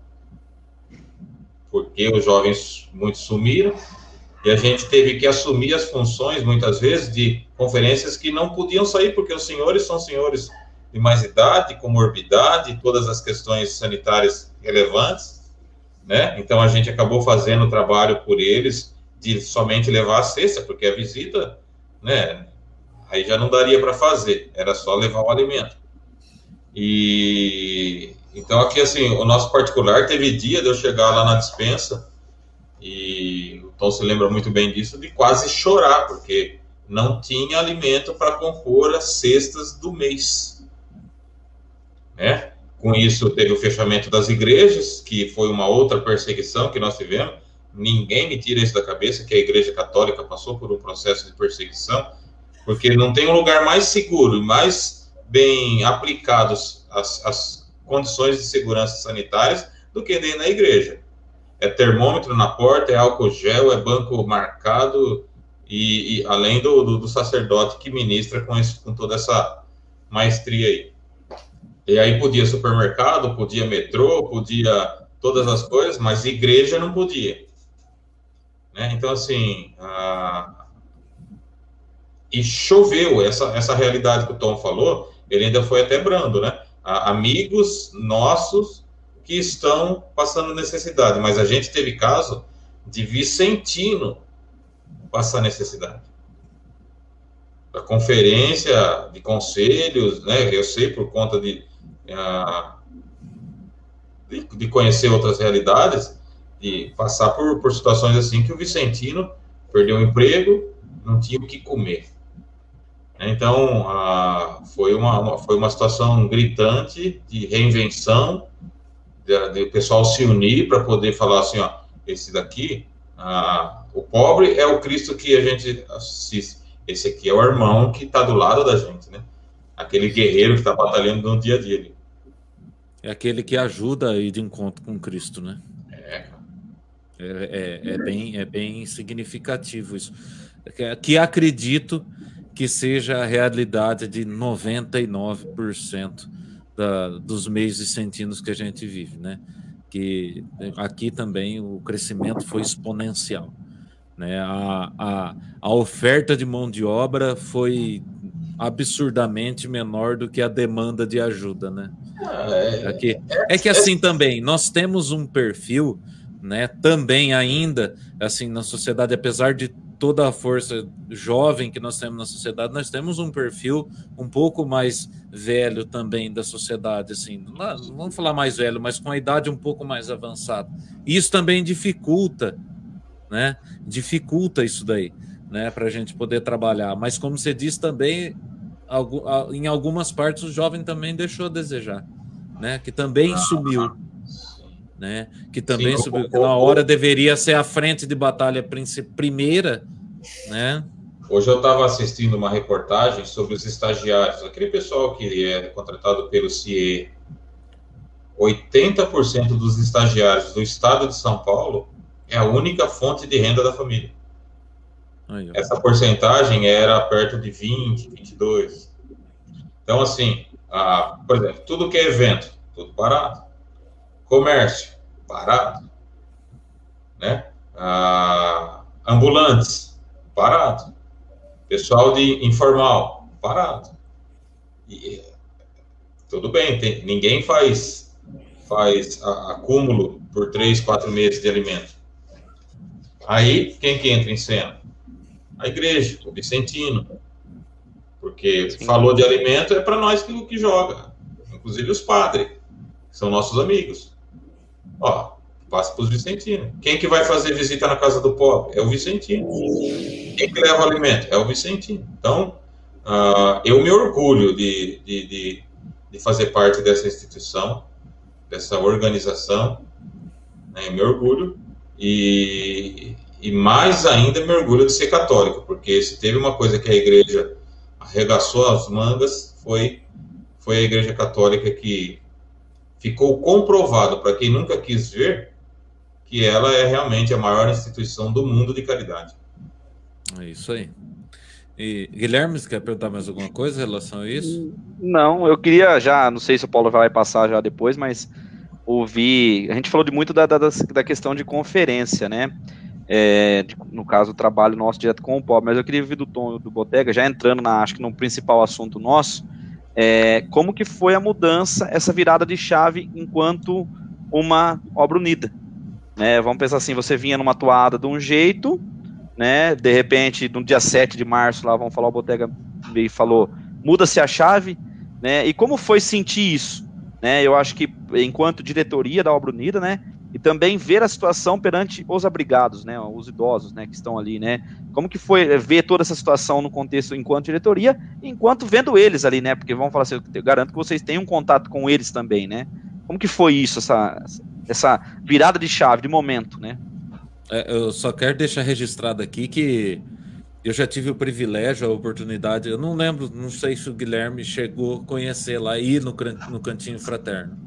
porque os jovens muitos sumiram e a gente teve que assumir as funções, muitas vezes, de conferências que não podiam sair, porque os senhores são senhores de mais idade, comorbidade, todas as questões sanitárias relevantes, né? Então a gente acabou fazendo o trabalho por eles de somente levar a cesta, porque a visita, né? Aí já não daria para fazer, era só levar o alimento. E então, aqui, assim, o nosso particular teve dia de eu chegar lá na dispensa, e o Tom se lembra muito bem disso, de quase chorar, porque não tinha alimento para compor as cestas do mês. Né? Com isso, teve o fechamento das igrejas, que foi uma outra perseguição que nós tivemos. Ninguém me tira isso da cabeça, que a Igreja Católica passou por um processo de perseguição, porque não tem um lugar mais seguro mais bem aplicados as, as condições de segurança sanitárias do que dentro da igreja. É termômetro na porta, é álcool gel, é banco marcado, e, e além do, do, do, sacerdote que ministra com, esse, com toda essa maestria aí. E aí podia supermercado, podia metrô, podia todas as coisas, mas igreja não podia. Né? Então, assim, a... e choveu, essa, essa realidade que o Tom falou, ele ainda foi até brando, né? Amigos nossos que estão passando necessidade, mas a gente teve caso de Vicentino passar necessidade. A conferência de conselhos, né, eu sei por conta de, de, de, conhecer outras realidades, de passar por, por situações assim que o Vicentino perdeu o emprego, não tinha o que comer. Então, a, foi, uma, uma, foi uma situação gritante de reinvenção, de, de o pessoal se unir para poder falar assim, ó, esse daqui Ah, o pobre é o Cristo que a gente assiste. Esse aqui é o irmão que está do lado da gente, né? Aquele guerreiro que está batalhando no dia a dia. É aquele que ajuda a ir de encontro com Cristo, né? É. É, é, é bem, é bem significativo isso. Que, que acredito que seja a realidade de 99% da, dos meios vicentinos que a gente vive, né? Que aqui também o crescimento foi exponencial. Né? A, a, a oferta de mão de obra foi absurdamente menor do que a demanda de ajuda, né? É, que, é que assim também, nós temos um perfil, né? Também ainda, assim, na sociedade, apesar de toda a força jovem que nós temos na sociedade, nós temos um perfil um pouco mais velho também da sociedade, assim, não vamos falar mais velho, mas com a idade um pouco mais avançada. Isso também dificulta, né? Dificulta isso daí, né? Para a gente poder trabalhar. Mas como você disse também, em algumas partes o jovem também deixou a desejar, né? Que também ah, sumiu. Né? Que também Sim, subiu, que na hora deveria ser a frente de batalha primeira, né? Hoje eu estava assistindo uma reportagem sobre os estagiários, aquele pessoal que é contratado pelo CIE. 80% dos estagiários do estado de São Paulo é a única fonte de renda da família. Aí, Essa porcentagem era perto de 20, 22. Então, assim, a, por exemplo, tudo que é evento, tudo barato. Comércio, barato. Né? A, ambulantes, barato. Pessoal de informal, barato. E, tudo bem, tem, ninguém faz, faz acúmulo por três, quatro meses de alimento. Aí, quem que entra em cena? a igreja, o Vicentino. Porque Sim. falou de alimento é para nós que, que joga. Inclusive os padres, que são nossos amigos. Ó, passa para os Vicentinos. Quem que vai fazer visita na casa do pobre? É o Vicentino. Quem que leva o alimento? É o Vicentino. Então, uh, eu me orgulho de, de, de, de, fazer parte dessa instituição, dessa organização. Né? Me orgulho. E, e mais ainda me orgulho de ser católico, porque se teve uma coisa que a igreja arregaçou as mangas, foi, foi a igreja católica que ficou comprovado, para quem nunca quis ver, que ela é realmente a maior instituição do mundo de caridade. É isso aí. E, Guilherme, você quer perguntar mais alguma coisa em relação a isso? Não, eu queria já, não sei se o Paulo vai passar já depois, mas ouvir. A gente falou de muito da, da, da questão de conferência, né? é, no caso, o trabalho nosso direto com o pobre, mas eu queria ouvir do Tom do Botega, já entrando na, acho que no principal assunto nosso, é, como que foi a mudança, essa virada de chave enquanto uma obra unida. Né, vamos pensar assim, você vinha numa toada de um jeito, né, de repente, no dia 7 de março, lá, vamos falar, o Botega veio e falou, muda-se a chave, né, e como foi sentir isso? Né, eu acho que, enquanto diretoria da Obra Unida, né, e também ver a situação perante os abrigados, né, os idosos, né, que estão ali, né, como que foi eh, ver toda essa situação no contexto enquanto diretoria, enquanto vendo eles ali, né, porque vamos falar assim, eu garanto que vocês têm um contato com eles também, né, como que foi isso, essa, essa virada de chave, de momento, né? É, eu só quero deixar registrado aqui que eu já tive o privilégio, a oportunidade, eu não lembro, não sei se o Guilherme chegou a conhecer lá, ir no, no Cantinho Fraterno.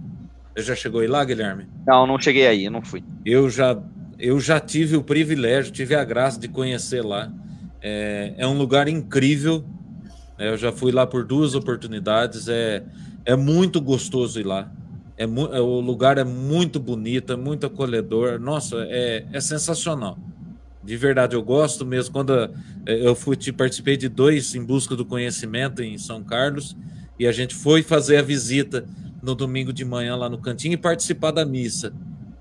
Você já chegou aí lá, Guilherme? Não, não cheguei aí, não fui. Eu já, eu já tive o privilégio, tive a graça de conhecer lá. É, é um lugar incrível. É, eu já fui lá por duas oportunidades. É, é muito gostoso ir lá. É, é, o lugar é muito bonito, é muito acolhedor. Nossa, é, é sensacional. De verdade, eu gosto mesmo. Quando é, eu fui, participei de dois em busca do conhecimento em São Carlos e a gente foi fazer a visita no domingo de manhã lá no cantinho e participar da missa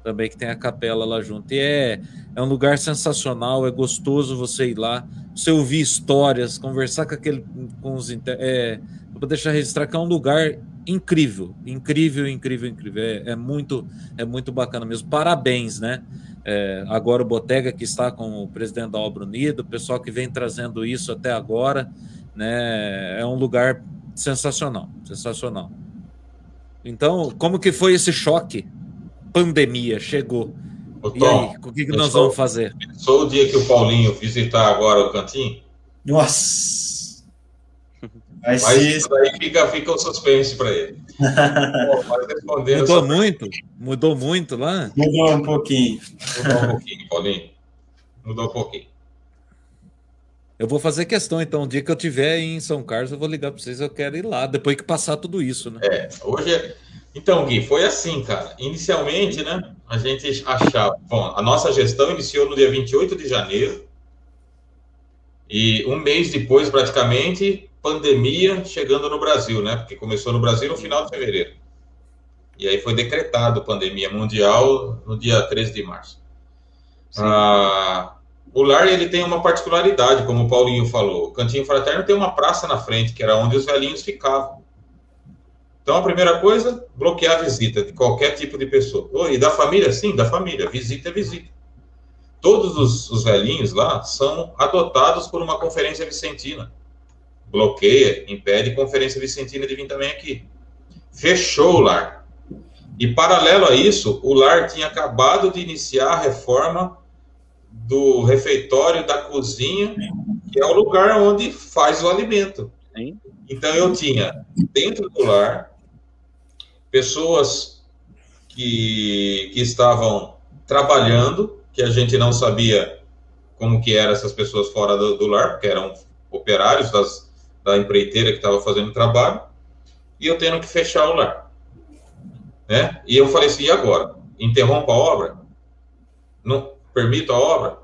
também, que tem a capela lá junto. E é, é um lugar sensacional, é gostoso você ir lá, você ouvir histórias, conversar com aquele com os é, vou deixar registrar que é um lugar incrível, incrível, incrível, incrível. É, é muito, é muito bacana mesmo. Parabéns, né? É, agora o Botega que está com o presidente da Obra Unida, o pessoal que vem trazendo isso até agora, né? É um lugar sensacional, sensacional. Então, como que foi esse choque? Pandemia chegou. Ô, Tom, e aí, o que, que nós vamos fazer? Só o dia que o Paulinho visitar agora o cantinho? Nossa! Mas isso aí fica, fica o suspense para ele. Mudou muito? Mudou muito lá? Mudou um pouquinho. Mudou um pouquinho, Paulinho. Mudou um pouquinho. Eu vou fazer questão, então, o dia que eu tiver em São Carlos, eu vou ligar para vocês, eu quero ir lá, depois que passar tudo isso, né? É, hoje é... Então, Gui, foi assim, cara. Inicialmente, né, a gente achava... Bom, a nossa gestão iniciou no dia 28 de janeiro, e um mês depois, praticamente, pandemia chegando no Brasil, né? Porque começou no Brasil no final de fevereiro. E aí foi decretado pandemia mundial no dia 13 de março. Ah, o lar ele tem uma particularidade, como o Paulinho falou. O Cantinho Fraterno tem uma praça na frente, que era onde os velhinhos ficavam. Então, a primeira coisa, bloquear a visita de qualquer tipo de pessoa. E da família? Sim, da família. Visita é visita. Todos os, os velhinhos lá são adotados por uma conferência vicentina. Bloqueia, impede conferência vicentina de vir também aqui. Fechou o lar. E, paralelo a isso, o lar tinha acabado de iniciar a reforma do refeitório, da cozinha, que é o lugar onde faz o alimento. Então eu tinha dentro do lar pessoas que, que estavam trabalhando, que a gente não sabia como que eram essas pessoas fora do, do lar, porque eram operários das, da empreiteira que estava fazendo o trabalho, e eu tendo que fechar o lar. Né? E eu falei assim, e agora? Interrompa a obra? Não, permito a obra,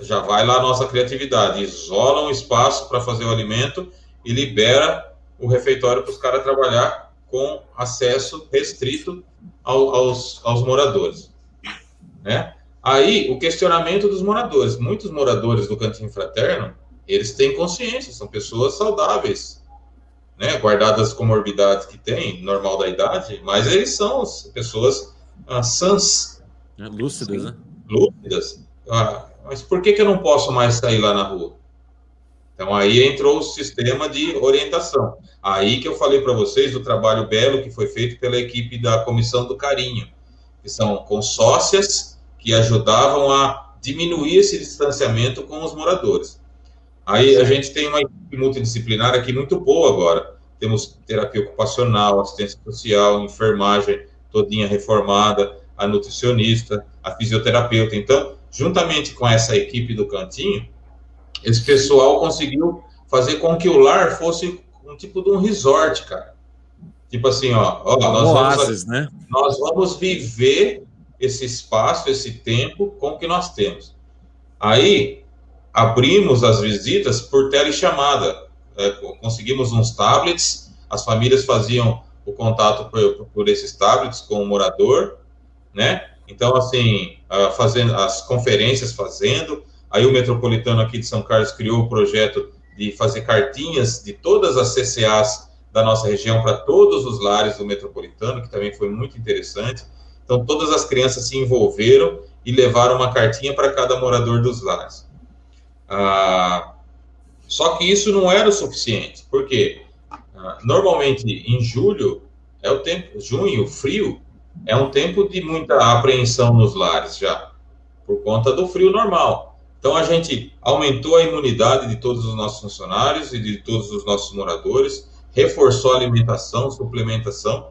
já vai lá a nossa criatividade, isola um espaço para fazer o alimento e libera o refeitório para os caras trabalhar com acesso restrito ao, aos, aos moradores. Né? Aí, o questionamento dos moradores. Muitos moradores do Cantinho Fraterno, eles têm consciência, são pessoas saudáveis, né? guardadas as comorbidades que têm, normal da idade, mas eles são pessoas ah, sãs. É, lúcidas, né? Lúcidas, ah, mas por que, que eu não posso mais sair lá na rua? Então aí entrou o sistema de orientação. Aí que eu falei para vocês do trabalho belo que foi feito pela equipe da Comissão do Carinho, que são consórcias que ajudavam a diminuir esse distanciamento com os moradores. Aí a gente tem uma equipe multidisciplinar aqui muito boa agora. Temos terapia ocupacional, assistência social, enfermagem todinha reformada, a nutricionista, a fisioterapeuta. Então, juntamente com essa equipe do cantinho, esse pessoal conseguiu fazer com que o lar fosse um tipo de um resort, cara. Tipo assim, ó, ó nós, Oasis, vamos, né? nós vamos viver esse espaço, esse tempo com o que nós temos. Aí, abrimos as visitas por telechamada. É, conseguimos uns tablets, as famílias faziam o contato por, por esses tablets com o morador, né? Então, assim, fazendo as conferências fazendo, aí o Metropolitano aqui de São Carlos criou o projeto de fazer cartinhas de todas as CCAs da nossa região para todos os lares do Metropolitano, que também foi muito interessante. Então, todas as crianças se envolveram e levaram uma cartinha para cada morador dos lares. Ah, só que isso não era o suficiente, porque ah, normalmente em julho é o tempo, junho, frio, é um tempo de muita apreensão nos lares já, por conta do frio normal. Então a gente aumentou a imunidade de todos os nossos funcionários e de todos os nossos moradores, reforçou a alimentação, suplementação.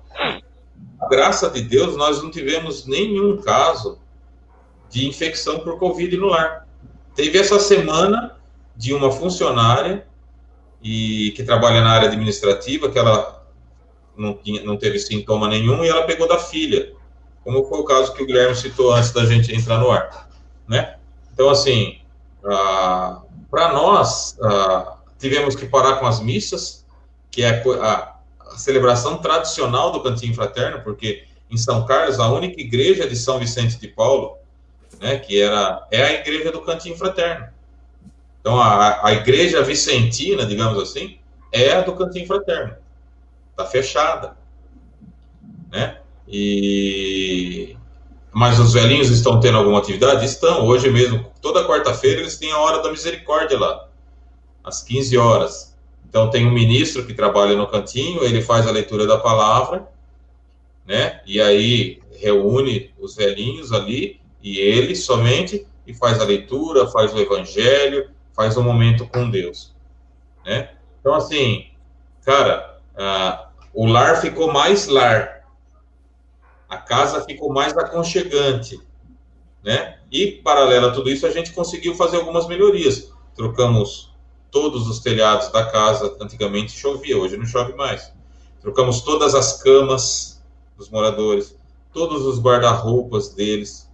Graças a Deus, nós não tivemos nenhum caso de infecção por Covid no lar. Teve essa semana de uma funcionária e que trabalha na área administrativa, que ela não, tinha, não teve sintoma nenhum e ela pegou da filha, como foi o caso que o Guilherme citou antes da gente entrar no ar, né? Então, assim, ah, para nós, ah, tivemos que parar com as missas, que é a, a, celebração tradicional do Cantinho Fraterno, porque em São Carlos, a única igreja de São Vicente de Paulo, né, que era, é a igreja do Cantinho Fraterno. Então, a, a igreja vicentina, digamos assim, é a do Cantinho Fraterno está fechada, né? E mas os velhinhos estão tendo alguma atividade? Estão. Hoje mesmo, toda quarta-feira, eles têm a hora da misericórdia lá, às 15 horas. Então, tem um ministro que trabalha no cantinho, ele faz a leitura da palavra, né? E aí reúne os velhinhos ali e ele somente, e faz a leitura, faz o evangelho, faz o momento com Deus, né? Então, assim, cara, uh, o lar ficou mais lar, a casa ficou mais aconchegante, né? E, paralelo a tudo isso, a gente conseguiu fazer algumas melhorias. Trocamos todos os telhados da casa, antigamente chovia, hoje não chove mais. Trocamos todas as camas dos moradores, todos os guarda-roupas deles.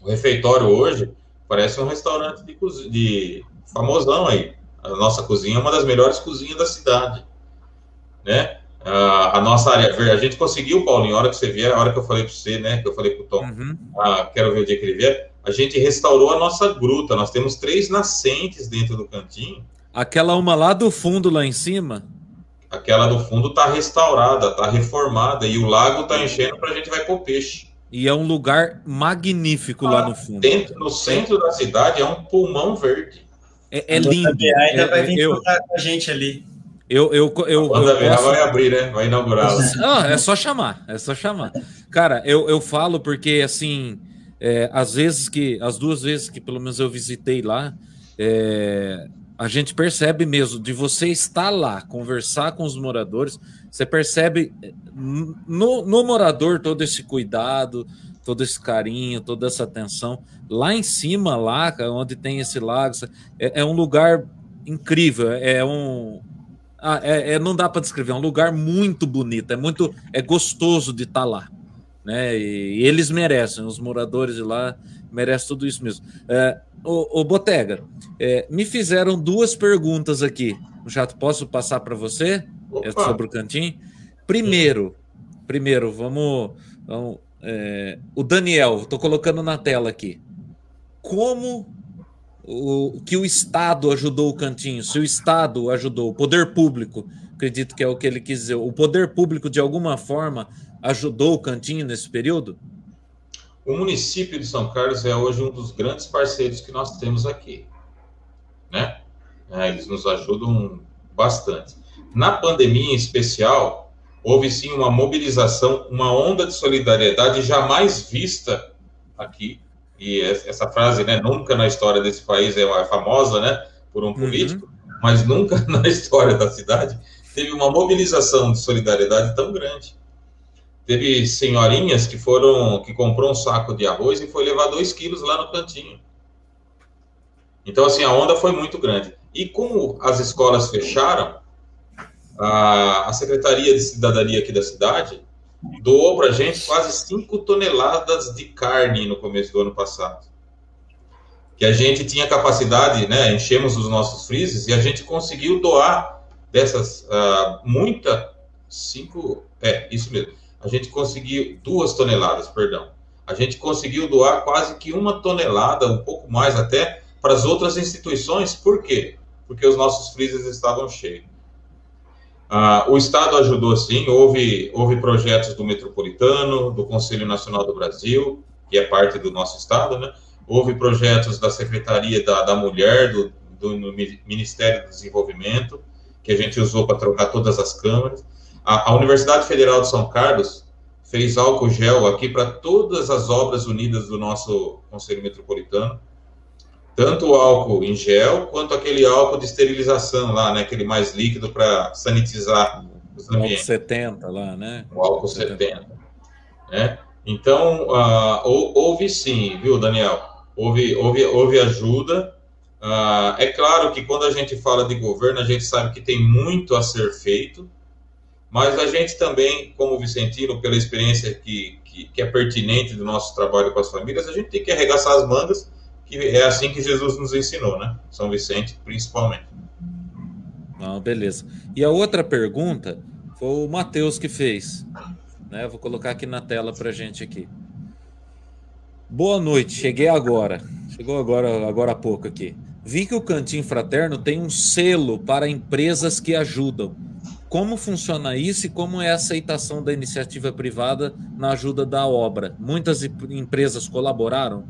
O refeitório hoje parece um restaurante de, de famosão aí. A nossa cozinha é uma das melhores cozinhas da cidade, né? A nossa área verde, a gente conseguiu, Paulinho, a hora que você vier, a hora que eu falei para você, né, que eu falei para o Tom, uhum. ah, quero ver o dia que ele vier, a gente restaurou a nossa gruta, nós temos três nascentes dentro do cantinho. Aquela uma lá do fundo, lá em cima? Aquela do fundo está restaurada, está reformada, e o lago está enchendo para a gente vai pôr peixe. E é um lugar magnífico ah, lá no fundo. Dentro, no centro da cidade é um pulmão verde. É, é lindo. Ainda é, vai vir eu, com a gente ali. Eu, eu, eu, a eu posso... vai abrir, né? Vai inaugurar. Ah, é só chamar, é só chamar. Cara, eu, eu falo porque, assim, é, às vezes que, as duas vezes que pelo menos eu visitei lá, é, a gente percebe mesmo de você estar lá, conversar com os moradores, você percebe no, no morador todo esse cuidado, todo esse carinho, toda essa atenção. Lá em cima, lá onde tem esse lago, é, é um lugar incrível, é um, ah, é, é, não dá para descrever, é um lugar muito bonito, é muito é gostoso de estar tá lá. Né? E, e, eles merecem, os moradores de lá merecem tudo isso mesmo. É, o, o Botega, é, me fizeram duas perguntas aqui. Já posso passar para você é sobre o cantinho? Primeiro, primeiro, vamos. vamos é, o Daniel, estou colocando na tela aqui. Como o que o Estado ajudou o Cantinho, se o Estado ajudou, o poder público, acredito que é o que ele quis dizer, o poder público de alguma forma ajudou o Cantinho nesse período? O município de São Carlos é hoje um dos grandes parceiros que nós temos aqui, né? É, eles nos ajudam bastante. Na pandemia em especial, houve sim uma mobilização, uma onda de solidariedade jamais vista aqui e essa frase, né, nunca na história desse país é famosa, né, por um uhum. político, uhum. mas nunca na história da cidade teve uma mobilização de solidariedade tão grande. Teve senhorinhas que foram, que comprou um saco de arroz e foi levar dois quilos lá no cantinho. Então, assim, a onda foi muito grande. E como as escolas fecharam, a, a Secretaria de Cidadania aqui da cidade doou para a gente quase 5 toneladas de carne no começo do ano passado. Que a gente tinha capacidade, né? Enchemos os nossos freezers e a gente conseguiu doar dessas uh, muita cinco, é isso mesmo. A gente conseguiu duas toneladas, perdão. A gente conseguiu doar quase que uma tonelada, um pouco mais até, para as outras instituições. Por quê? Porque os nossos freezers estavam cheios. Ah, o Estado ajudou sim, houve, houve projetos do Metropolitano, do Conselho Nacional do Brasil, que é parte do nosso Estado, né? Houve projetos da Secretaria da, da Mulher, do, do Ministério do Desenvolvimento, que a gente usou para trocar todas as câmeras. A, a Universidade Federal de São Carlos fez álcool gel aqui para todas as obras unidas do nosso Conselho Metropolitano tanto o álcool em gel quanto aquele álcool de esterilização lá, né? Aquele mais líquido para sanitizar os ambientes. O álcool 70 lá, né? O álcool 70. 70 né? Então, uh, houve sim, viu, Daniel? Houve, houve, houve ajuda. Uh, é claro que quando a gente fala de governo, a gente sabe que tem muito a ser feito, mas a gente também, como Vicentino, pela experiência que, que, que é pertinente do nosso trabalho com as famílias, a gente tem que arregaçar as mangas que é assim que Jesus nos ensinou, né? São Vicente, principalmente. Ah, beleza. E a outra pergunta foi o Matheus que fez. Né? Vou colocar aqui na tela para gente aqui. Boa noite, cheguei agora. Chegou agora, agora há pouco aqui. Vi que o Cantinho Fraterno tem um selo para empresas que ajudam. Como funciona isso e como é a aceitação da iniciativa privada na ajuda da obra? Muitas empresas colaboraram?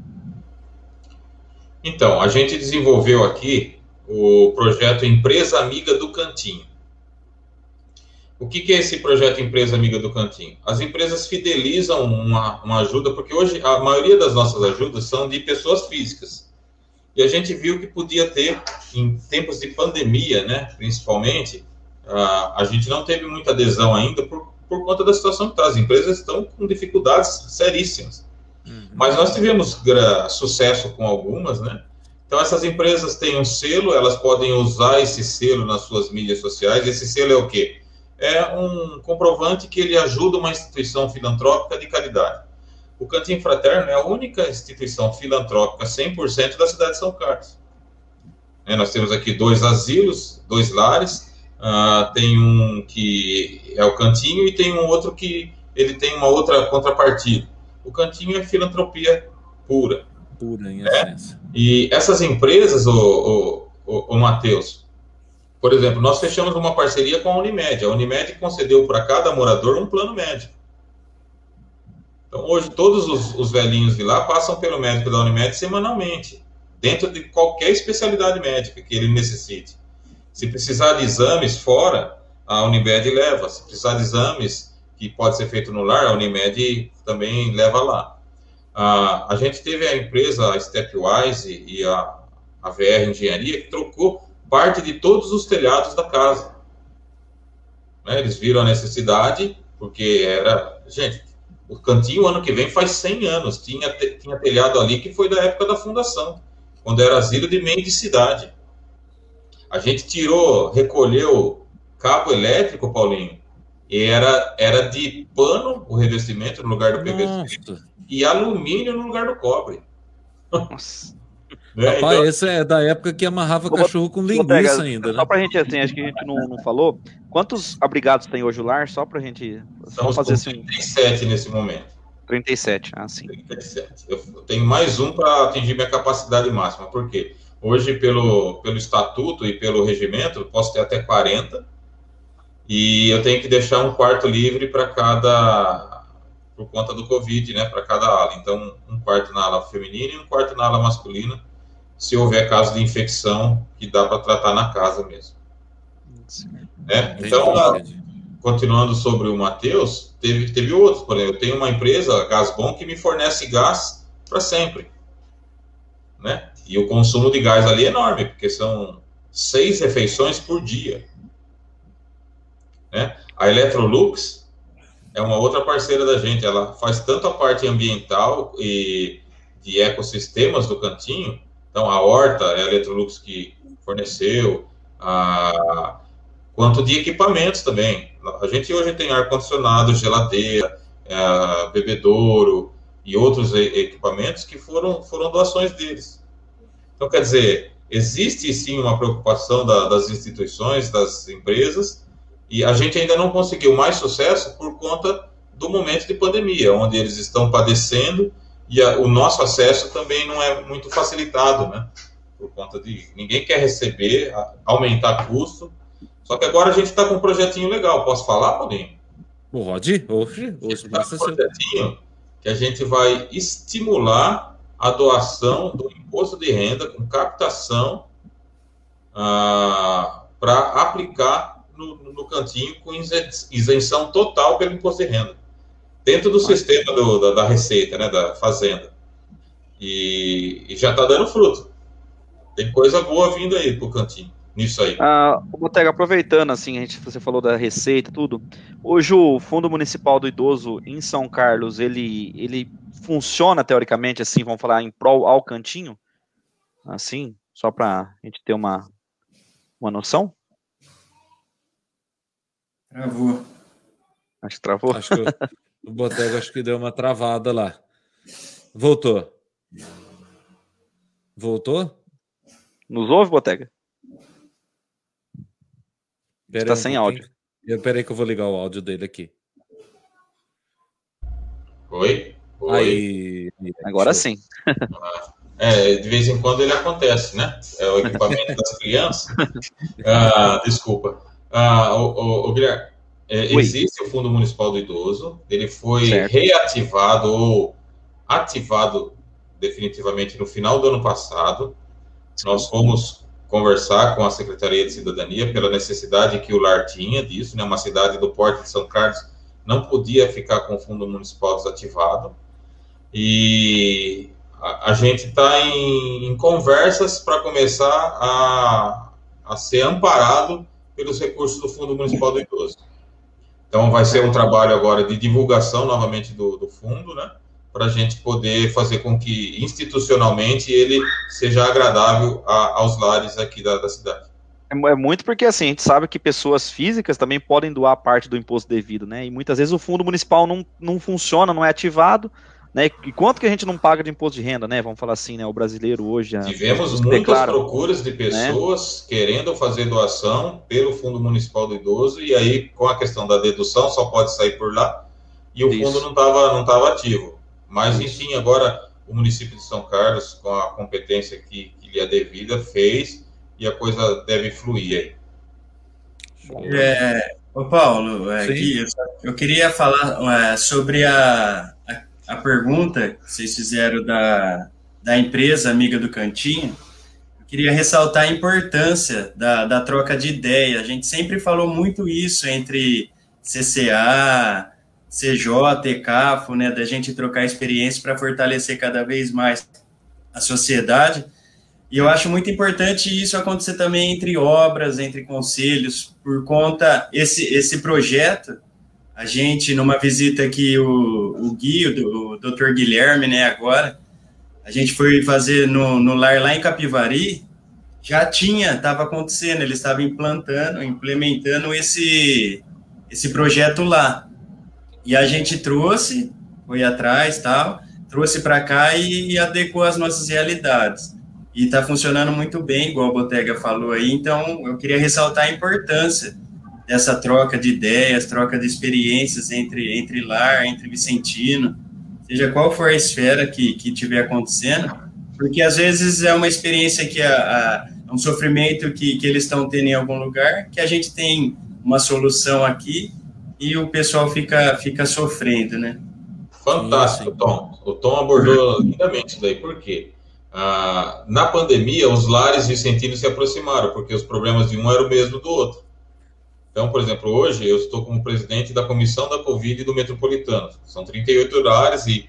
Então, a gente desenvolveu aqui o projeto Empresa Amiga do Cantinho. O que, que, é esse projeto Empresa Amiga do Cantinho? As empresas fidelizam uma, uma ajuda, porque hoje a maioria das nossas ajudas são de pessoas físicas. E a gente viu que podia ter, em tempos de pandemia, né, principalmente, a, a gente não teve muita adesão ainda por, por conta da situação que está. As empresas estão com dificuldades seríssimas. Uhum. Mas nós tivemos sucesso com algumas, né? Então, essas empresas têm um selo, elas podem usar esse selo nas suas mídias sociais. Esse selo é o quê? É um comprovante que ele ajuda uma instituição filantrópica de caridade. O Cantinho Fraterno é a única instituição filantrópica 100% da cidade de São Carlos. É, nós temos aqui dois asilos, dois lares, uh, tem um que é o Cantinho e tem um outro que ele tem uma outra contrapartida. O Cantinho é filantropia pura. Pura, em é? essência. E essas empresas, o, o, o, o Matheus, por exemplo, nós fechamos uma parceria com a Unimed. A Unimed concedeu para cada morador um plano médico. Então, hoje, todos os, os, velhinhos de lá passam pelo médico da Unimed semanalmente, dentro de qualquer especialidade médica que ele necessite. Se precisar de exames fora, a Unimed leva. Se precisar de exames que pode ser feito no lar, a Unimed também leva lá. Ah, a gente teve a empresa Stepwise e a, a VR Engenharia que trocou parte de todos os telhados da casa. Né? Eles viram a necessidade, porque era. Gente, o cantinho, ano que vem, faz 100 anos. Tinha, tinha telhado ali que foi da época da fundação, quando era asilo de mendicidade. A gente tirou, recolheu cabo elétrico, Paulinho, era, era de pano o revestimento no lugar do PVC Nossa. e alumínio no lugar do cobre. Nossa. Né? Rapaz, então... esse é da época que amarrava Vou cachorro com linguiça pega, ainda, né? Só pra gente, assim, acho que a gente não, não falou. Quantos abrigados tem hoje o lar? Só pra gente. Estamos fazer assim. 37 nesse momento. 37, ah, sim. 37. Eu tenho mais um para atingir minha capacidade máxima. Por quê? Hoje, pelo, pelo estatuto e pelo regimento, posso ter até 40. E eu tenho que deixar um quarto livre para cada. Por conta do Covid, né? Para cada ala. Então, um quarto na ala feminina e um quarto na ala masculina se houver caso de infecção que dá para tratar na casa mesmo. Né? Então, a, continuando sobre o Matheus, teve, teve outros, por exemplo, eu tenho uma empresa, Gasbom, que me fornece gás para sempre. Né? E o consumo de gás ali é enorme, porque são seis refeições por dia. Né? A Electrolux é uma outra parceira da gente, ela faz tanto a parte ambiental e de ecossistemas do cantinho, então, a Horta é a Electrolux que forneceu, a, quanto de equipamentos também. A gente hoje tem ar-condicionado, geladeira, é, bebedouro e outros equipamentos que foram, foram doações deles. Então, quer dizer, existe sim uma preocupação da, das instituições, das empresas, e a gente ainda não conseguiu mais sucesso por conta do momento de pandemia, onde eles estão padecendo e a, o nosso acesso também não é muito facilitado, né? Por conta de ninguém quer receber, a, aumentar custo. Só que agora a gente está com um projetinho legal. Posso falar, Paulinho? Pode, hoje, hoje tá um projetinho que a gente vai estimular a doação do imposto de renda com captação ah, para aplicar no, cantinho com isenção total pelo imposto de renda dentro do sistema do, da, da, Receita, né, da Fazenda. E, e já está dando fruto. Tem coisa boa vindo aí pro cantinho, nisso aí. Ah, Botega, aproveitando, assim, a gente, você falou da Receita tudo, hoje o Fundo Municipal do Idoso em São Carlos, ele, ele funciona teoricamente, assim, vamos falar, em prol ao cantinho? Assim, só para a gente ter uma, uma noção? Travou. Acho que travou. Acho que o Botega acho que deu uma travada lá. Voltou. Voltou? Nos ouve, Botega? Está um sem áudio. Espera aí que eu vou ligar o áudio dele aqui. Oi? Oi. Aí, Agora sim. É, de vez em quando ele acontece, né? É o equipamento das crianças. Ah, desculpa. Ah, o, o, o Guilherme, é, existe o Fundo Municipal do Idoso, ele foi certo. reativado ou ativado definitivamente no final do ano passado. Sim. Nós fomos conversar com a Secretaria de Cidadania pela necessidade que o lar tinha disso, né? Uma cidade do Porto de São Carlos não podia ficar com o fundo municipal desativado. E a, a gente está em, em, conversas para começar a, a ser amparado pelos recursos do Fundo Municipal do Idoso. Então, vai ser um trabalho agora de divulgação novamente do, do fundo, né? Para a gente poder fazer com que institucionalmente ele seja agradável a, aos lares aqui da, da cidade. É, é muito porque assim, a gente sabe que pessoas físicas também podem doar parte do imposto devido, né? E muitas vezes o fundo municipal não, não funciona, não é ativado, né? E quanto que a gente não paga de imposto de renda, né? Vamos falar assim, né? O brasileiro hoje. Tivemos muitas declara, procuras de né? pessoas né? querendo fazer doação pelo Fundo Municipal do Idoso, e aí, com a questão da dedução, só pode sair por lá, e o Isso. fundo não estava não tava ativo. Mas, Isso. enfim, agora o município de São Carlos, com a competência que, que lhe é devida, fez e a coisa deve fluir aí. É, ô Paulo, é, aqui, eu, eu, queria falar é, sobre a, a pergunta que vocês fizeram da, da empresa amiga do Cantinho, eu queria ressaltar a importância da, da troca de ideia. A gente sempre falou muito isso entre CCA, CJ, ECAFO, né, da gente trocar experiência para fortalecer cada vez mais a sociedade. E eu acho muito importante isso acontecer também entre obras, entre conselhos, por conta esse esse projeto a gente, numa visita que o, o Gui, o, o Dr. Guilherme, né, agora, a gente foi fazer no, no lar lá em Capivari, já tinha, estava acontecendo, eles estavam implantando, implementando esse, esse projeto lá. E a gente trouxe, foi atrás tal, trouxe para cá e, e adequou as nossas realidades. E está funcionando muito bem, igual a Botega falou aí, então eu queria ressaltar a importância dessa troca de ideias, troca de experiências entre, entre lar, entre Vicentino, seja qual for a esfera que, que estiver acontecendo, porque às vezes é uma experiência que a, a é um sofrimento que, que eles estão tendo em algum lugar, que a gente tem uma solução aqui e o pessoal fica, fica sofrendo, né? Fantástico, Tom. O Tom abordou lindamente isso daí, por quê? Ah, na pandemia, os lares vicentinos se aproximaram, porque os problemas de um eram o mesmo do outro. Então, por exemplo, hoje eu estou como presidente da comissão da Covid do Metropolitano. São 38 horários e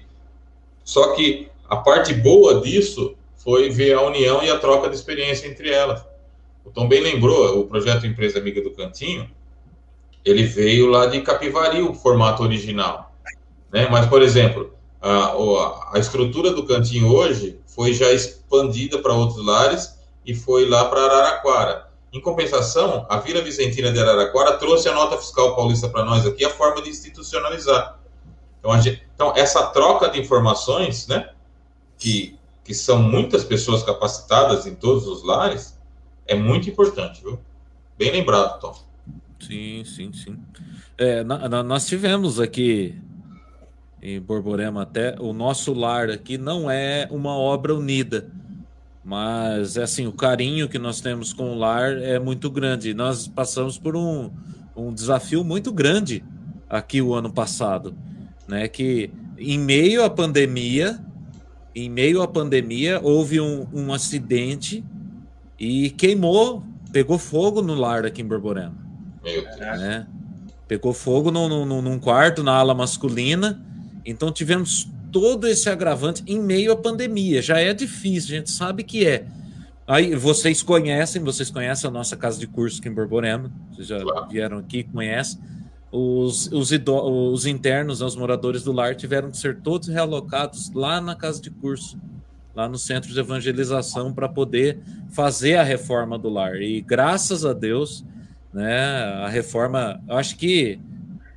só que a parte boa disso foi ver a união e a troca de experiência entre elas. O Tom bem lembrou, o projeto Empresa Amiga do Cantinho, ele veio lá de Capivari, o formato original. Né? Mas, por exemplo, a, a estrutura do Cantinho hoje foi já expandida para outros lares e foi lá para Araraquara. Em compensação, a Vila Vicentina de Araraquara trouxe a nota fiscal paulista para nós aqui, a forma de institucionalizar. Então, gente, então, essa troca de informações, né, que, que são muitas pessoas capacitadas em todos os lares, é muito importante, viu? Bem lembrado, Tom. Sim, sim, sim. É, na, na, nós tivemos aqui em Borborema até, o nosso lar aqui não é uma obra unida mas, é assim, o carinho que nós temos com o lar é muito grande. Nós passamos por um, um desafio muito grande aqui o ano passado, né? Que em meio à pandemia, em meio à pandemia, houve um, um acidente e queimou, pegou fogo no lar aqui em Borborema. Meu Deus. Né? Pegou fogo no, no, num quarto, na ala masculina. Então tivemos todo esse agravante em meio à pandemia. Já é difícil, a gente sabe que é. Aí vocês conhecem, vocês conhecem a nossa casa de curso aqui em Borborema, vocês já vieram aqui, conhecem. Os, os, os internos, os moradores do lar, tiveram que ser todos realocados lá na casa de curso, lá no centro de evangelização, para poder fazer a reforma do lar. E graças a Deus, né, a reforma, acho que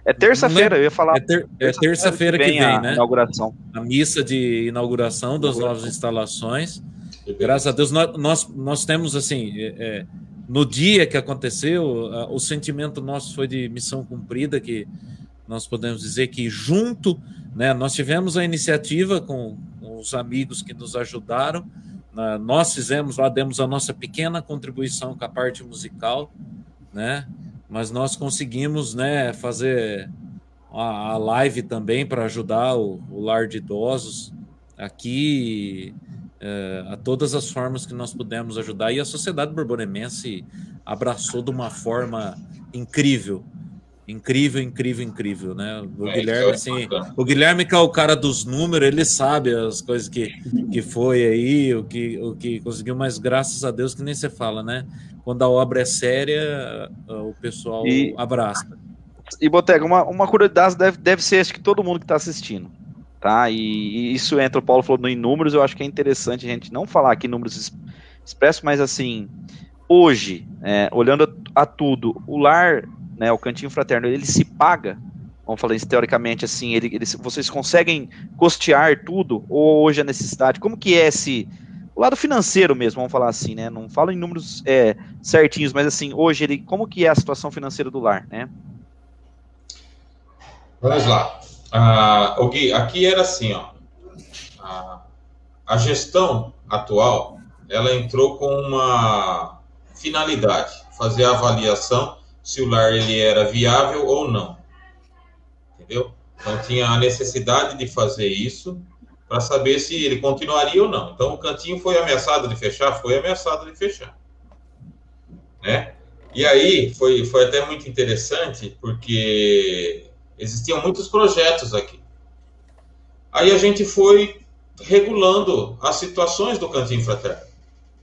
é terça-feira, eu ia falar. É, ter, é terça-feira que, vem, a né? Inauguração. A missa de inauguração das novas instalações. Graças a Deus, nós, nós, temos assim. É, é no dia que aconteceu, o sentimento nosso foi de missão cumprida, que nós podemos dizer que junto, né, nós tivemos a iniciativa com, com os amigos que nos ajudaram, nós fizemos lá, demos a nossa pequena contribuição com a parte musical, né, mas nós conseguimos né, fazer a, a live também para ajudar o, o, lar de idosos aqui. é, a todas as formas que nós pudemos ajudar. E a sociedade borbonemense abraçou de uma forma incrível. Incrível, incrível, incrível, né? O é, Guilherme, é assim, o Guilherme que é o cara dos números, ele sabe as coisas que, que foi aí, o que, o que conseguiu, mas graças a Deus que nem você fala, né? Quando a obra é séria, o pessoal e, abraça. E, Botega, uma, uma curiosidade deve, deve ser, acho que todo mundo que está assistindo tá? E, e, isso entra, o Paulo falou em números, eu acho que é interessante a gente não falar aqui números expressos, mas assim, hoje, é, olhando a, a, tudo, o lar, né, o cantinho fraterno, ele se paga, vamos falar isso teoricamente assim, ele, ele, vocês conseguem custear tudo, ou hoje a necessidade, como que é esse, o lado financeiro mesmo, vamos falar assim, né, não falo em números é, certinhos, mas assim, hoje, ele, como que é a situação financeira do lar, né? Vamos lá. Ah, o Gui, aqui era assim, ó. A, a gestão atual, ela entrou com uma finalidade, fazer a avaliação se o lar ele era viável ou não. Entendeu? Então tinha a necessidade de fazer isso para saber se ele continuaria ou não. Então o cantinho foi ameaçado de fechar, foi ameaçado de fechar. Né? E aí foi, foi até muito interessante, porque Existiam muitos projetos aqui. Aí a gente foi regulando as situações do Cantinho Fraterno.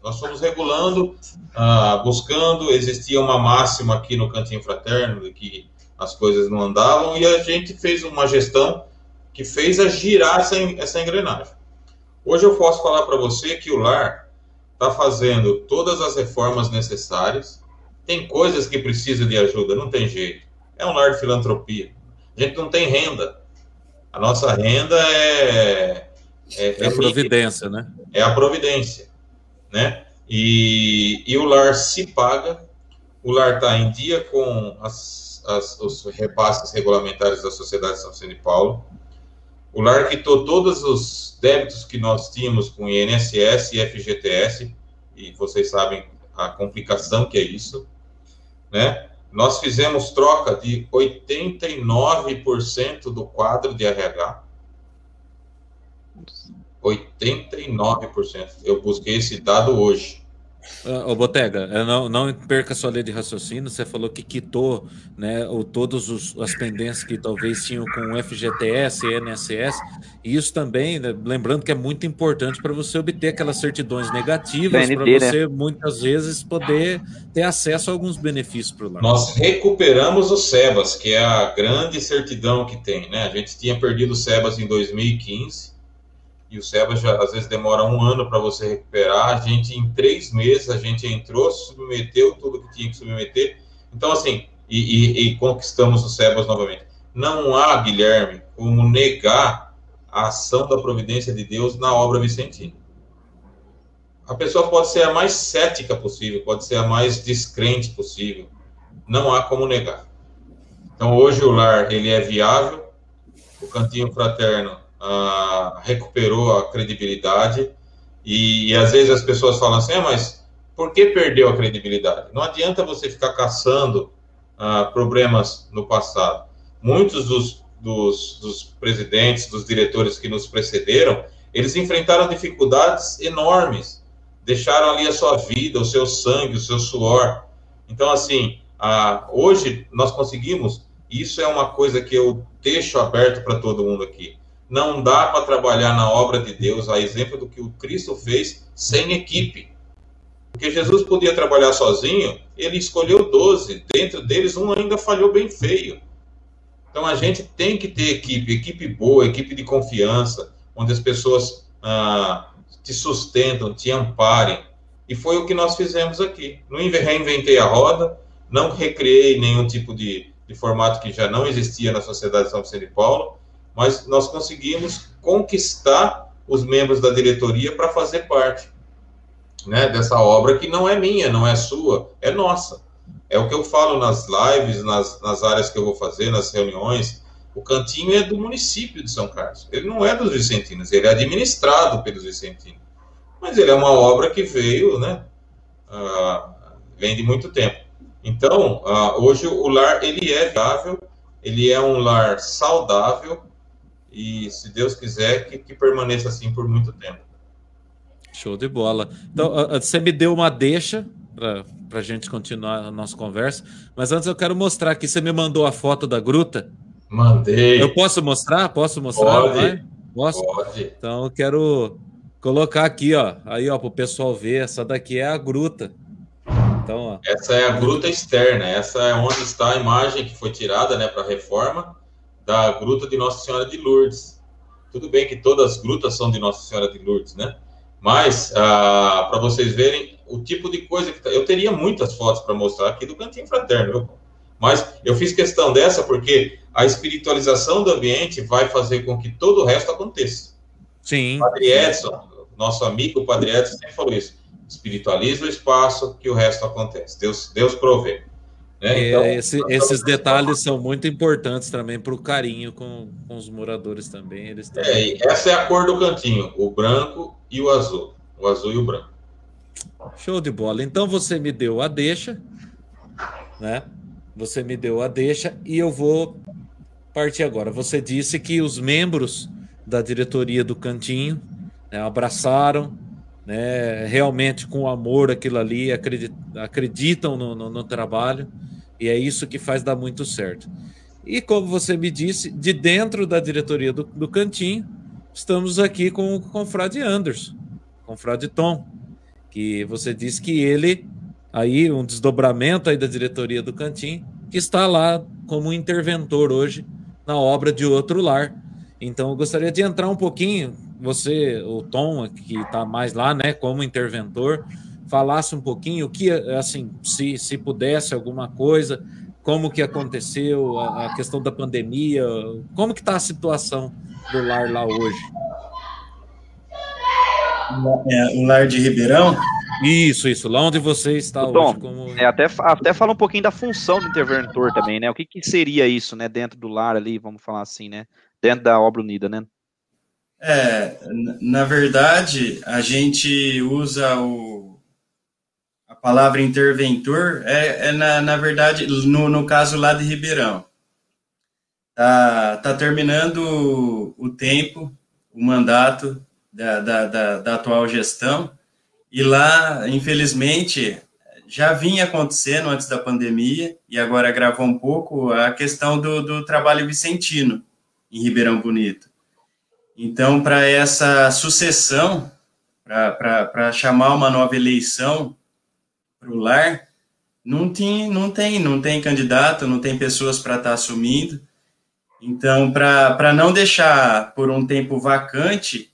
Nós fomos regulando, ah, buscando, existia uma máxima aqui no Cantinho Fraterno de que as coisas não andavam e a gente fez uma gestão que fez a girar essa, essa engrenagem. Hoje eu posso falar para você que o lar está fazendo todas as reformas necessárias. Tem coisas que precisa de ajuda, não tem jeito. É um lar de filantropia. A gente não tem renda. A nossa renda é. É, é, é a providência, né? É a providência, né? E, e o lar se paga, o lar está em dia com as, as, os repasses regulamentares da Sociedade São Vicente de Paulo. O lar quitou todos os débitos que nós tínhamos com INSS e FGTS, e vocês sabem a complicação que é isso, né? Nós fizemos troca de 89% do quadro de RH. 89%. Eu busquei esse dado hoje. Ô, Botega, não, não perca sua lei de raciocínio. Você falou que quitou né, o, todas as pendências que talvez tinham com FGTS e INSS. E isso também, né, lembrando que é muito importante para você obter aquelas certidões negativas, para né? você né? muitas vezes poder ter acesso a alguns benefícios para o lar. Nós recuperamos o SEBAS, que é a grande certidão que tem. Né? A gente tinha perdido o SEBAS em 2015 e o SEBA já às vezes demora um ano para você recuperar. A gente, em três meses, a gente entrou, submeteu tudo que tinha que submeter. Então, assim, e, e, e conquistamos o SEBAS novamente. Não há, Guilherme, como negar a ação da providência de Deus na obra vicentina. A pessoa pode ser a mais cética possível, pode ser a mais descrente possível. Não há como negar. Então, hoje o lar ele é viável, o cantinho fraterno uh, recuperou a credibilidade. E, e, às vezes as pessoas falam assim, ah, mas por que perdeu a credibilidade? Não adianta você ficar caçando uh, problemas no passado. Muitos dos, dos, dos presidentes, dos diretores que nos precederam, eles enfrentaram dificuldades enormes, deixaram ali a sua vida, o seu sangue, o seu suor. Então, assim, hoje nós conseguimos, isso é uma coisa que eu deixo aberto para todo mundo aqui. Não dá para trabalhar na obra de Deus, a exemplo do que o Cristo fez, sem equipe. Porque Jesus podia trabalhar sozinho, ele escolheu 12, dentro deles um ainda falhou bem feio. Então a gente tem que ter equipe, equipe boa, equipe de confiança, onde as pessoas ah, te sustentam, te amparem. E foi o que nós fizemos aqui. Não reinventei a roda, não recriei nenhum tipo de, de formato que já não existia na Sociedade de São Vicente de Paulo, mas nós conseguimos conquistar os membros da diretoria para fazer parte né, dessa obra que não é minha, não é sua, é nossa. É o que eu falo nas lives, nas, nas áreas que eu vou fazer, nas reuniões. O cantinho é do município de São Carlos. Ele não é dos vicentinos, ele é administrado pelos vicentinos. Mas ele é uma obra que veio, né? Uh, vem de muito tempo. Então, uh, hoje o lar ele é viável, ele é um lar saudável, e, se Deus quiser, que, que permaneça assim por muito tempo. Show de bola. Então, você me deu uma deixa para a gente continuar a nossa conversa, mas antes eu quero mostrar aqui. Você me mandou a foto da gruta? Mandei. Eu posso mostrar? Posso mostrar? Pode. Vai? Posso? Pode. Então eu quero colocar aqui, ó. Aí, ó, para o pessoal ver. Essa daqui é a gruta. Então, ó. Essa é a gruta externa. Essa é onde está a imagem que foi tirada, né, para a reforma da gruta de Nossa Senhora de Lourdes. Tudo bem que todas as grutas são de Nossa Senhora de Lourdes, né? Mas, ah, para vocês verem o tipo de coisa que tá... Eu teria muitas fotos para mostrar aqui do Cantinho Fraterno, viu? Mas eu fiz questão dessa porque a espiritualização do ambiente vai fazer com que todo o resto aconteça. Sim. Padre Edson, nosso amigo Padre Edson sempre falou isso. Espiritualiza o espaço que o resto acontece. Deus, Deus provê. Né? Então, esse, esses detalhes são muito importantes também para o carinho com, com, os moradores também. Eles também... É, essa é a cor do cantinho, o branco e o azul. O azul e o branco. Show de bola. Então você me deu a deixa, né? Você me deu a deixa e eu vou partir agora. Você disse que os membros da diretoria do Cantinho né, abraçaram, né, realmente com amor aquilo ali, acreditam no, no, no trabalho e é isso que faz dar muito certo. E como você me disse, de dentro da diretoria do, do Cantinho, estamos aqui com, com o Frade Anderson, com o Frade Tom, que você disse que ele, aí, um desdobramento aí da diretoria do Cantinho, que está lá como interventor hoje na obra de outro lar. Então, eu gostaria de entrar um pouquinho, você, o Tom, que está mais lá, né, como interventor, falasse um pouquinho o que, assim, se, se pudesse alguma coisa, como que aconteceu a, a questão da pandemia, como que está a situação do lar lá hoje? É, o lar de Ribeirão? Isso, isso, lá onde você está Tom, hoje. Como... É, até, até fala um pouquinho da função do interventor também, né? O que, que seria isso, né, dentro do lar ali, vamos falar assim, né? Dentro da obra unida, né? É, na verdade, a gente usa o, palavra interventor é, é na, na verdade, no, no caso lá de Ribeirão. Tá, tá terminando o, tempo, o mandato da, da, da, da atual gestão, e lá, infelizmente, já vinha acontecendo antes da pandemia, e agora gravou um pouco a questão do, do trabalho vicentino em Ribeirão Bonito. Então, para essa sucessão, para chamar uma nova eleição para o lar, não tem, não tem, não tem candidato, não tem pessoas para estar tá assumindo. Então, para não deixar por um tempo vacante,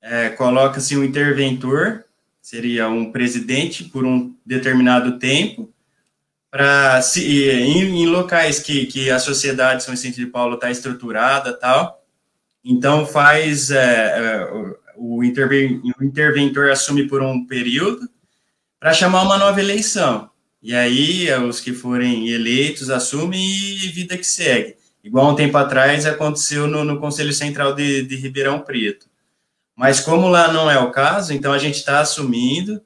é, coloca-se um interventor, seria um presidente por um determinado tempo, para em, em locais que, que a sociedade São Vicente de Paulo está estruturada tal, então faz é, é, o, interven, o interventor assume por um período para chamar uma nova eleição. E aí, os que forem eleitos assumem e vida que segue. Igual um tempo atrás aconteceu no, no Conselho Central de, de, Ribeirão Preto. Mas como lá não é o caso, então a gente está assumindo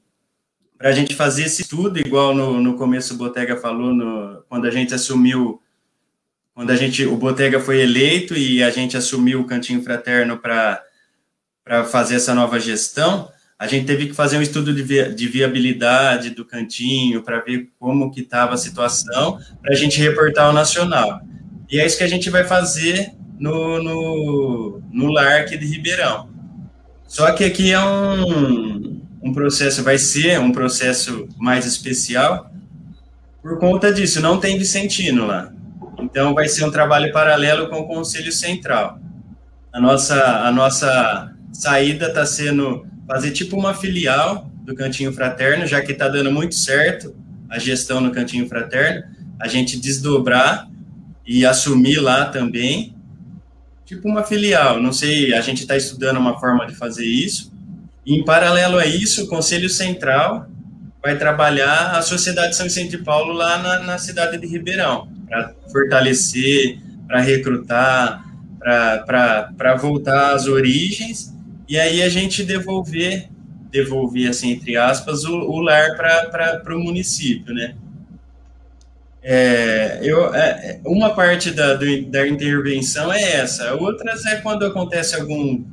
para a gente fazer esse estudo, igual no, no começo o Botega falou, no, quando a gente assumiu, quando a gente, o Botega foi eleito e a gente assumiu o Cantinho Fraterno para fazer essa nova gestão, a gente teve que fazer um estudo de, via, de viabilidade do cantinho para ver como que estava a situação, para a gente reportar ao nacional. E é isso que a gente vai fazer no, no, no LARC de Ribeirão. Só que aqui é um, um processo, vai ser um processo mais especial, por conta disso, não tem Vicentino lá. Então, vai ser um trabalho paralelo com o Conselho Central. A nossa, a nossa saída está sendo fazer tipo uma filial do Cantinho Fraterno, já que está dando muito certo a gestão no Cantinho Fraterno, a gente desdobrar e assumir lá também, tipo uma filial. Não sei, a gente está estudando uma forma de fazer isso. E, em paralelo a isso, o Conselho Central vai trabalhar a Sociedade São Vicente de Paulo lá na, na cidade de Ribeirão, para fortalecer, para recrutar, para voltar às origens e aí a gente devolver, devolver assim, entre aspas, o, o lar para o município, né? É, eu, é, uma parte da, da intervenção é essa, outras é quando acontece algum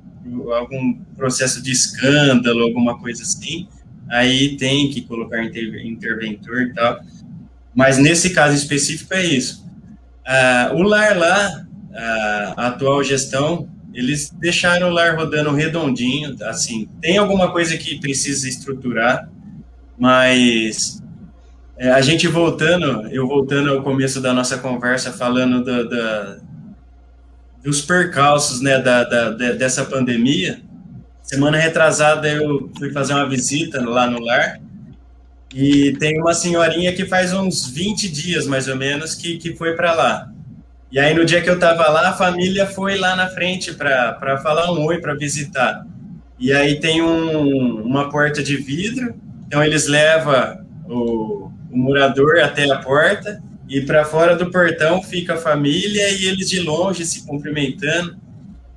algum processo de escândalo, alguma coisa assim, aí tem que colocar interventor e tal. Mas nesse caso específico é isso. Ah, o lar lá, a atual gestão, eles deixaram o lar rodando redondinho, assim, tem alguma coisa que precisa estruturar, mas é, a gente voltando, eu voltando ao começo da nossa conversa, falando da, da dos percalços, né, da, da, dessa pandemia, semana retrasada eu fui fazer uma visita lá no lar, e tem uma senhorinha que faz uns 20 dias, mais ou menos, que, que foi para lá. E aí, no dia que eu estava lá, a família foi lá na frente para falar um oi, para visitar. E aí tem um, uma porta de vidro, então eles levam o, o morador até a porta, e para fora do portão fica a família e eles de longe se cumprimentando.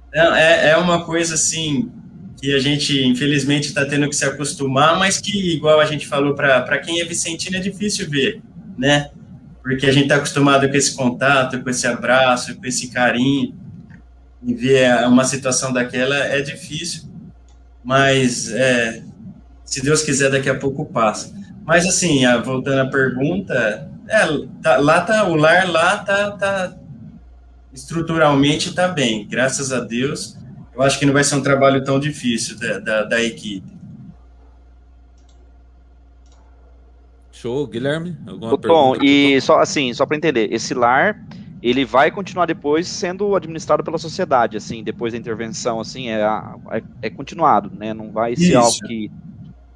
Então, é, é uma coisa assim que a gente, infelizmente, está tendo que se acostumar, mas que, igual a gente falou, para quem é vicentino é difícil ver, né? Porque a gente está acostumado com esse contato, com esse abraço, com esse carinho, e ver uma situação daquela é difícil, mas é, se Deus quiser, daqui a pouco passa. Mas, assim, voltando à pergunta, é, tá, lá tá, o lar lá tá, tá estruturalmente tá bem, graças a Deus. Eu acho que não vai ser um trabalho tão difícil da, da, da equipe. Show, Guilherme? Alguma Bom, pergunta? e só assim, só para entender, esse lar ele vai continuar depois sendo administrado pela sociedade, assim, depois da intervenção, assim, é, é, é continuado, né? Não vai ser Isso. algo que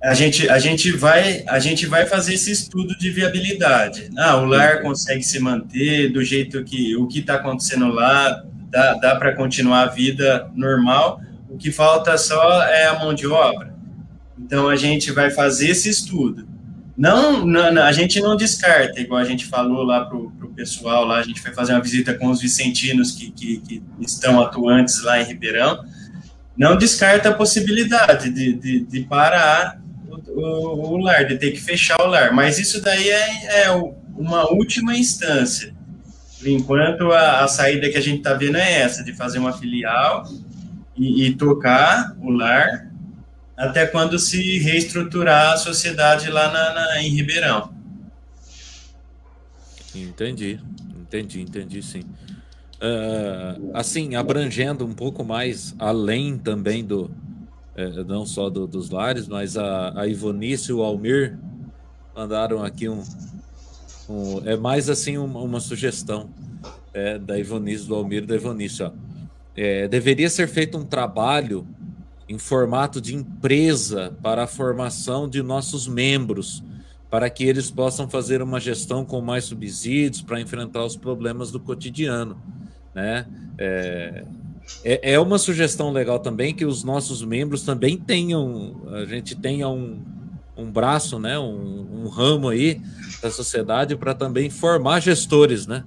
a gente, a gente vai a gente vai fazer esse estudo de viabilidade. Ah, o lar consegue se manter do jeito que o que está acontecendo lá dá, dá para continuar a vida normal. O que falta só é a mão de obra. Então a gente vai fazer esse estudo. Não, não a gente não descarta, igual a gente falou lá para o pessoal lá, a gente foi fazer uma visita com os vicentinos que, que, que estão atuantes lá em Ribeirão. Não descarta a possibilidade de, de, de parar o, o, lar, de ter que fechar o lar. Mas isso daí é, é uma última instância. Por enquanto, a, a saída que a gente está vendo é essa, de fazer uma filial e, e tocar o lar até quando se reestruturar a sociedade lá na, na, em Ribeirão. Entendi, entendi, entendi sim. Uh, assim, abrangendo um pouco mais além também do, é, não só do, dos lares, mas a, a Ivonice e o Almir mandaram aqui um, um é mais assim uma, uma sugestão é, da Ivonice, do Almir da Ivonice. Ó. É, deveria ser feito um trabalho em formato de empresa para a formação de nossos membros, para que eles possam fazer uma gestão com mais subsídios para enfrentar os problemas do cotidiano. Né? É, é, é uma sugestão legal também que os nossos membros também tenham, a gente tenha um, um braço, né, um, um ramo aí da sociedade para também formar gestores, né,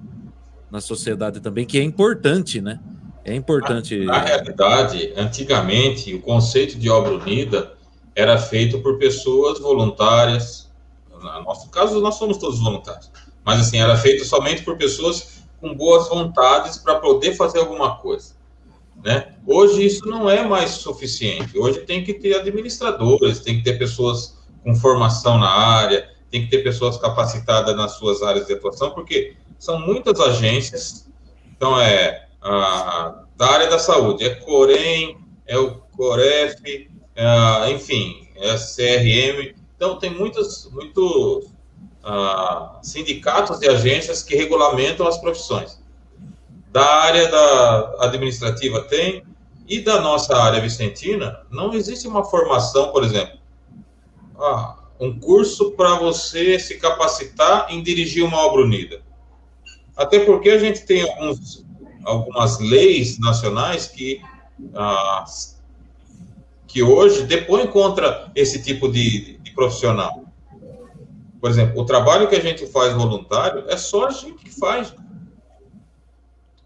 na sociedade também, que é importante, né? É importante. Na, na realidade, antigamente, o conceito de obra unida era feito por pessoas voluntárias. No nosso caso, nós somos todos voluntários. Mas, assim, era feito somente por pessoas com boas vontades para poder fazer alguma coisa. Né? Hoje isso não é mais suficiente. Hoje tem que ter administradores, tem que ter pessoas com formação na área, tem que ter pessoas capacitadas nas suas áreas de atuação, porque são muitas agências. Então, é a, da área da saúde, é Corem, é o Coref, é, enfim, é a CRM. Então, tem muitos, muitos sindicatos e agências que regulamentam as profissões da área da administrativa tem, e da nossa área vicentina, não existe uma formação, por exemplo, ah, um curso para você se capacitar em dirigir uma obra unida. Até porque a gente tem alguns, algumas leis nacionais que, ah, que hoje depõem contra esse tipo de, de profissional. Por exemplo, o trabalho que a gente faz voluntário é só a gente que faz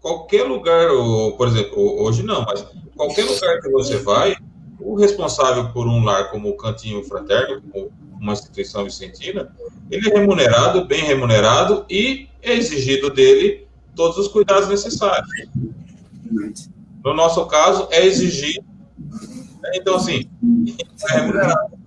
qualquer lugar, por exemplo, hoje não, mas qualquer lugar que você vai, o responsável por um lar como o Cantinho Fraterno, como uma instituição vicentina, ele é remunerado, bem remunerado, e é exigido dele todos os cuidados necessários. No nosso caso, é exigido Então, assim, é remunerado.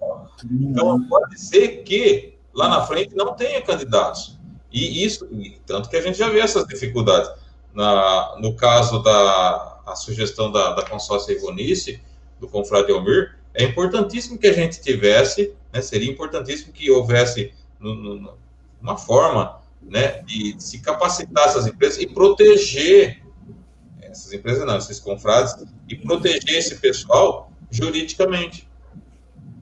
Então, pode ser que lá na frente não tenha candidatos. E isso, tanto que a gente já vê essas dificuldades. Na, no caso da sugestão da, da consórcia Ivonice, do Confrade Almir, é importantíssimo que a gente tivesse, né, seria importantíssimo que houvesse no, no, uma forma né, de, se capacitar essas empresas e proteger essas empresas, não, esses confrades, e proteger esse pessoal juridicamente.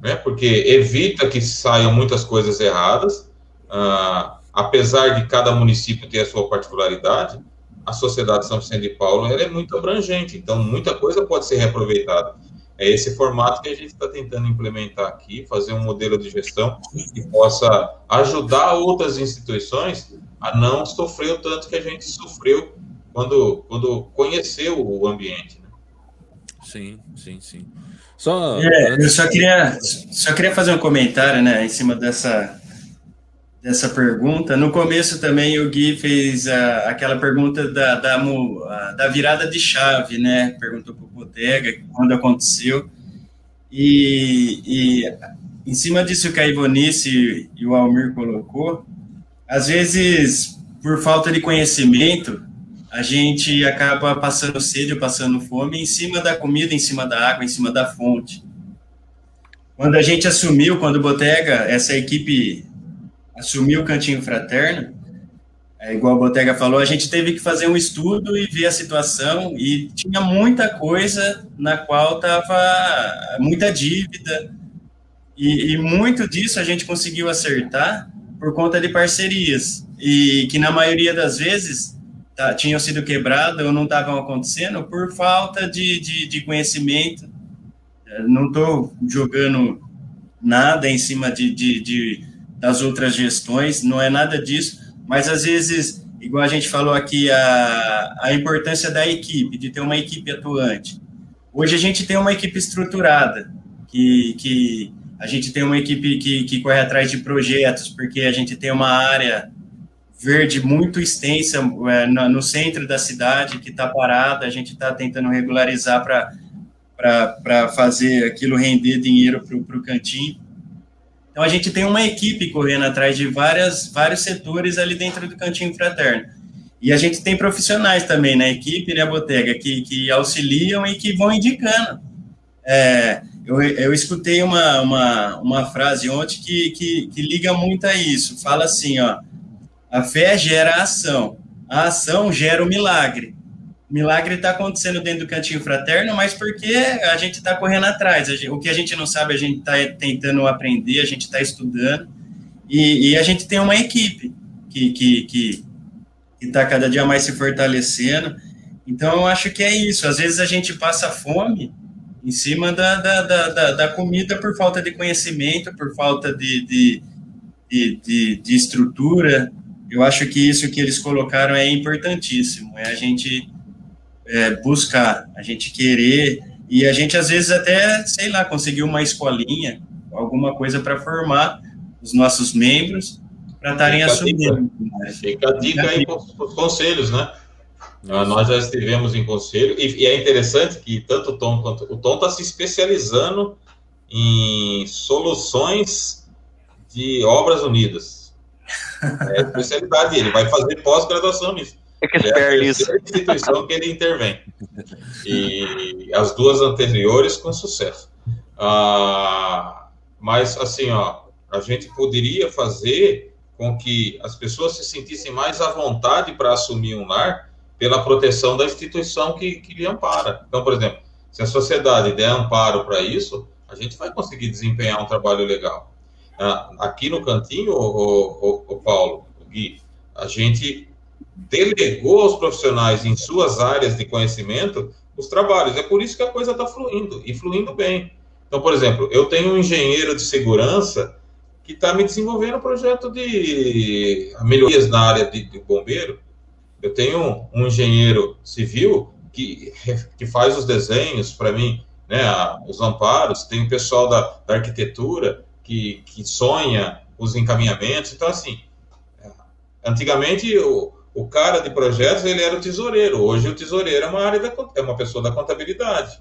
Né, porque evita que saiam muitas coisas erradas, ah, apesar de cada município ter a sua particularidade, a sociedade São Vicente de Paulo ela é muito abrangente, então muita coisa pode ser reaproveitada. É esse formato que a gente está tentando implementar aqui, fazer um modelo de gestão que possa ajudar outras instituições a não sofrer o tanto que a gente sofreu quando, quando conheceu o ambiente. Né? Sim, sim, sim. Só, é, eu só queria, só queria fazer um comentário né, em cima dessa, dessa pergunta. No começo também o Gui fez a, aquela pergunta da, da, da, virada de chave, né? Perguntou para o Botega quando aconteceu. E, e em cima disso que a Ivonice e o Almir colocou, às vezes, por falta de conhecimento, a gente acaba passando sede ou passando fome em cima da comida, em cima da água, em cima da fonte. Quando a gente assumiu, quando o Botega, essa equipe assumiu o Cantinho Fraterno, é, igual a Botega falou, a gente teve que fazer um estudo e ver a situação, e tinha muita coisa na qual estava muita dívida, e, e, muito disso a gente conseguiu acertar por conta de parcerias, e que na maioria das vezes tá, tinham sido quebradas ou não estavam acontecendo por falta de, de, de conhecimento. Não estou jogando nada em cima de, de, de das outras gestões, não é nada disso, mas às vezes, igual a gente falou aqui, a, a importância da equipe, de ter uma equipe atuante. Hoje a gente tem uma equipe estruturada, que, que a gente tem uma equipe que, que corre atrás de projetos, porque a gente tem uma área verde muito extensa é, no, centro da cidade, que está parada, a gente está tentando regularizar para fazer aquilo render dinheiro para o cantinho. Então a gente tem uma equipe correndo atrás de várias, vários setores ali dentro do cantinho fraterno. E a gente tem profissionais também na equipe, né, Botega, que, que auxiliam e que vão indicando. É, eu, eu escutei uma, uma, uma frase ontem que, que, que liga muito a isso. Fala assim, ó, a fé gera ação, a ação gera o milagre milagre está acontecendo dentro do cantinho fraterno, mas porque a gente está correndo atrás. Gente, o que a gente não sabe, a gente está tentando aprender, a gente está estudando, e, e, a gente tem uma equipe que está que, que, tá cada dia mais se fortalecendo. Então, eu acho que é isso. Às vezes a gente passa fome em cima da, da, da, da comida por falta de conhecimento, por falta de, de, de, de, de estrutura. Eu acho que isso que eles colocaram é importantíssimo. É a gente é, buscar, a gente querer, e a gente às vezes até, sei lá, conseguir uma escolinha, alguma coisa para formar os nossos membros para estarem assumindo. Fica a dica aí para os conselhos, né? Ah, nós já estivemos em conselho, e, e, é interessante que tanto o Tom quanto o Tom está se especializando em soluções de obras unidas. É a especialidade dele, vai fazer pós-graduação nisso. É que é a instituição que ele intervém. E as duas anteriores com sucesso. Ah, mas, assim, ó, a gente poderia fazer com que as pessoas se sentissem mais à vontade para assumir um lar pela proteção da instituição que, que lhe ampara. Então, por exemplo, se a sociedade der amparo para isso, a gente vai conseguir desempenhar um trabalho legal. Ah, aqui no cantinho, o, o, o Paulo, o Gui, a gente delegou aos profissionais em suas áreas de conhecimento os trabalhos. É por isso que a coisa está fluindo e fluindo bem. Então, por exemplo, eu tenho um engenheiro de segurança que está me desenvolvendo um projeto de melhorias na área de, de bombeiro. Eu tenho um engenheiro civil que, que faz os desenhos para mim, né, os amparos. Tem o pessoal da, da arquitetura que, que sonha os encaminhamentos. Então, assim, antigamente o cara de projetos, ele era o tesoureiro. Hoje o tesoureiro é uma área da, é uma pessoa da contabilidade.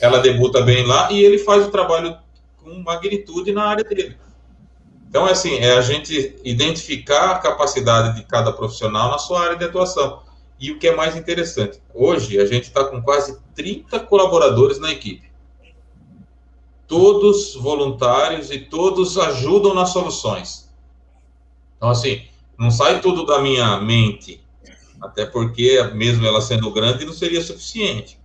ela debuta bem lá e ele faz o trabalho com magnitude na área dele. Então, é assim, é a gente identificar a capacidade de cada profissional na sua área de atuação. E o que é mais interessante, hoje a gente está com quase 30 colaboradores na equipe. Todos voluntários e todos ajudam nas soluções. Então, assim, não sai tudo da minha mente, até porque, mesmo ela sendo grande, não seria suficiente.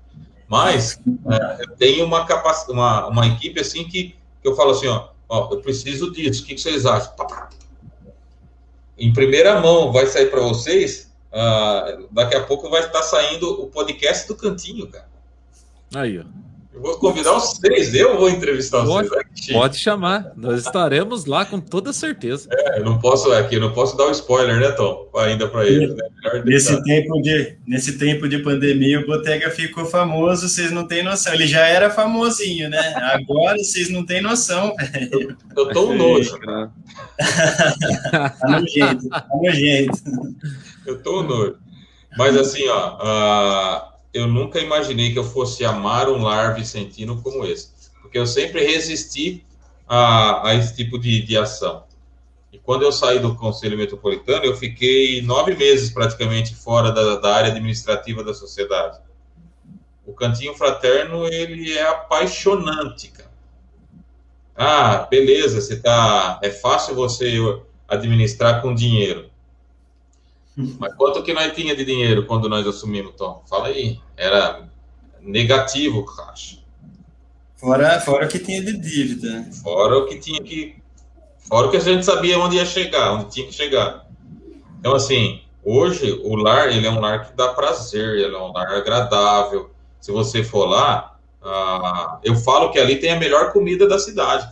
Mas é, eu tenho uma, capac... uma, uma equipe assim que, que eu falo assim, ó, ó, eu preciso disso, o que, que vocês acham? Em primeira mão vai sair para vocês, uh, daqui a pouco vai estar saindo o podcast do Cantinho, cara. Aí, ó. Eu vou convidar os três, eu vou entrevistar pode, vocês. Pode chamar, nós estaremos lá com toda certeza. É, eu não posso aqui, não posso dar um spoiler, né, Tom? Ainda para eles. Né? Nesse tempo de nesse tempo de pandemia, o Botega ficou famoso, vocês não têm noção. Ele já era famosinho, né? Agora vocês não têm noção. Eu, eu tô um nojo. tá nojento, tá nojento. Eu tô um nojo. Mas assim, ó. Uh eu nunca imaginei que eu fosse amar um lar vicentino como esse, porque eu sempre resisti a, a esse tipo de, de ação. E quando eu saí do Conselho Metropolitano, eu fiquei nove meses praticamente fora da, da área administrativa da sociedade. O Cantinho Fraterno, ele é apaixonante, cara. Ah, beleza, você tá, é fácil você administrar com dinheiro. Mas quanto que nós tinha de dinheiro quando nós assumimos, Tom? Fala aí. Era negativo o caixa. Fora, fora o que tinha de dívida. Fora o que tinha que. Fora o que a gente sabia onde ia chegar, onde tinha que chegar. Então, assim, hoje o lar, ele é um lar que dá prazer, ele é um lar agradável. Se você for lá, ah, eu falo que ali tem a melhor comida da cidade.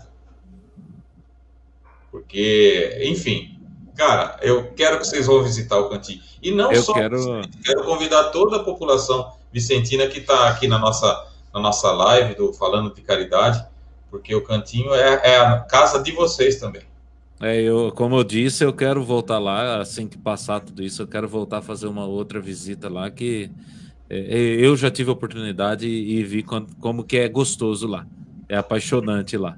Porque, enfim, Cara, eu quero que vocês vão visitar o cantinho. E não eu só quero... quero convidar toda a população vicentina que está aqui na nossa, na nossa live do Falando de Caridade, porque o cantinho é, é a casa de vocês também. É, eu, como eu disse, eu quero voltar lá, assim que passar tudo isso, eu quero voltar a fazer uma outra visita lá, que é, é eu já tive a oportunidade e, e vi como, como que é gostoso lá. É apaixonante lá.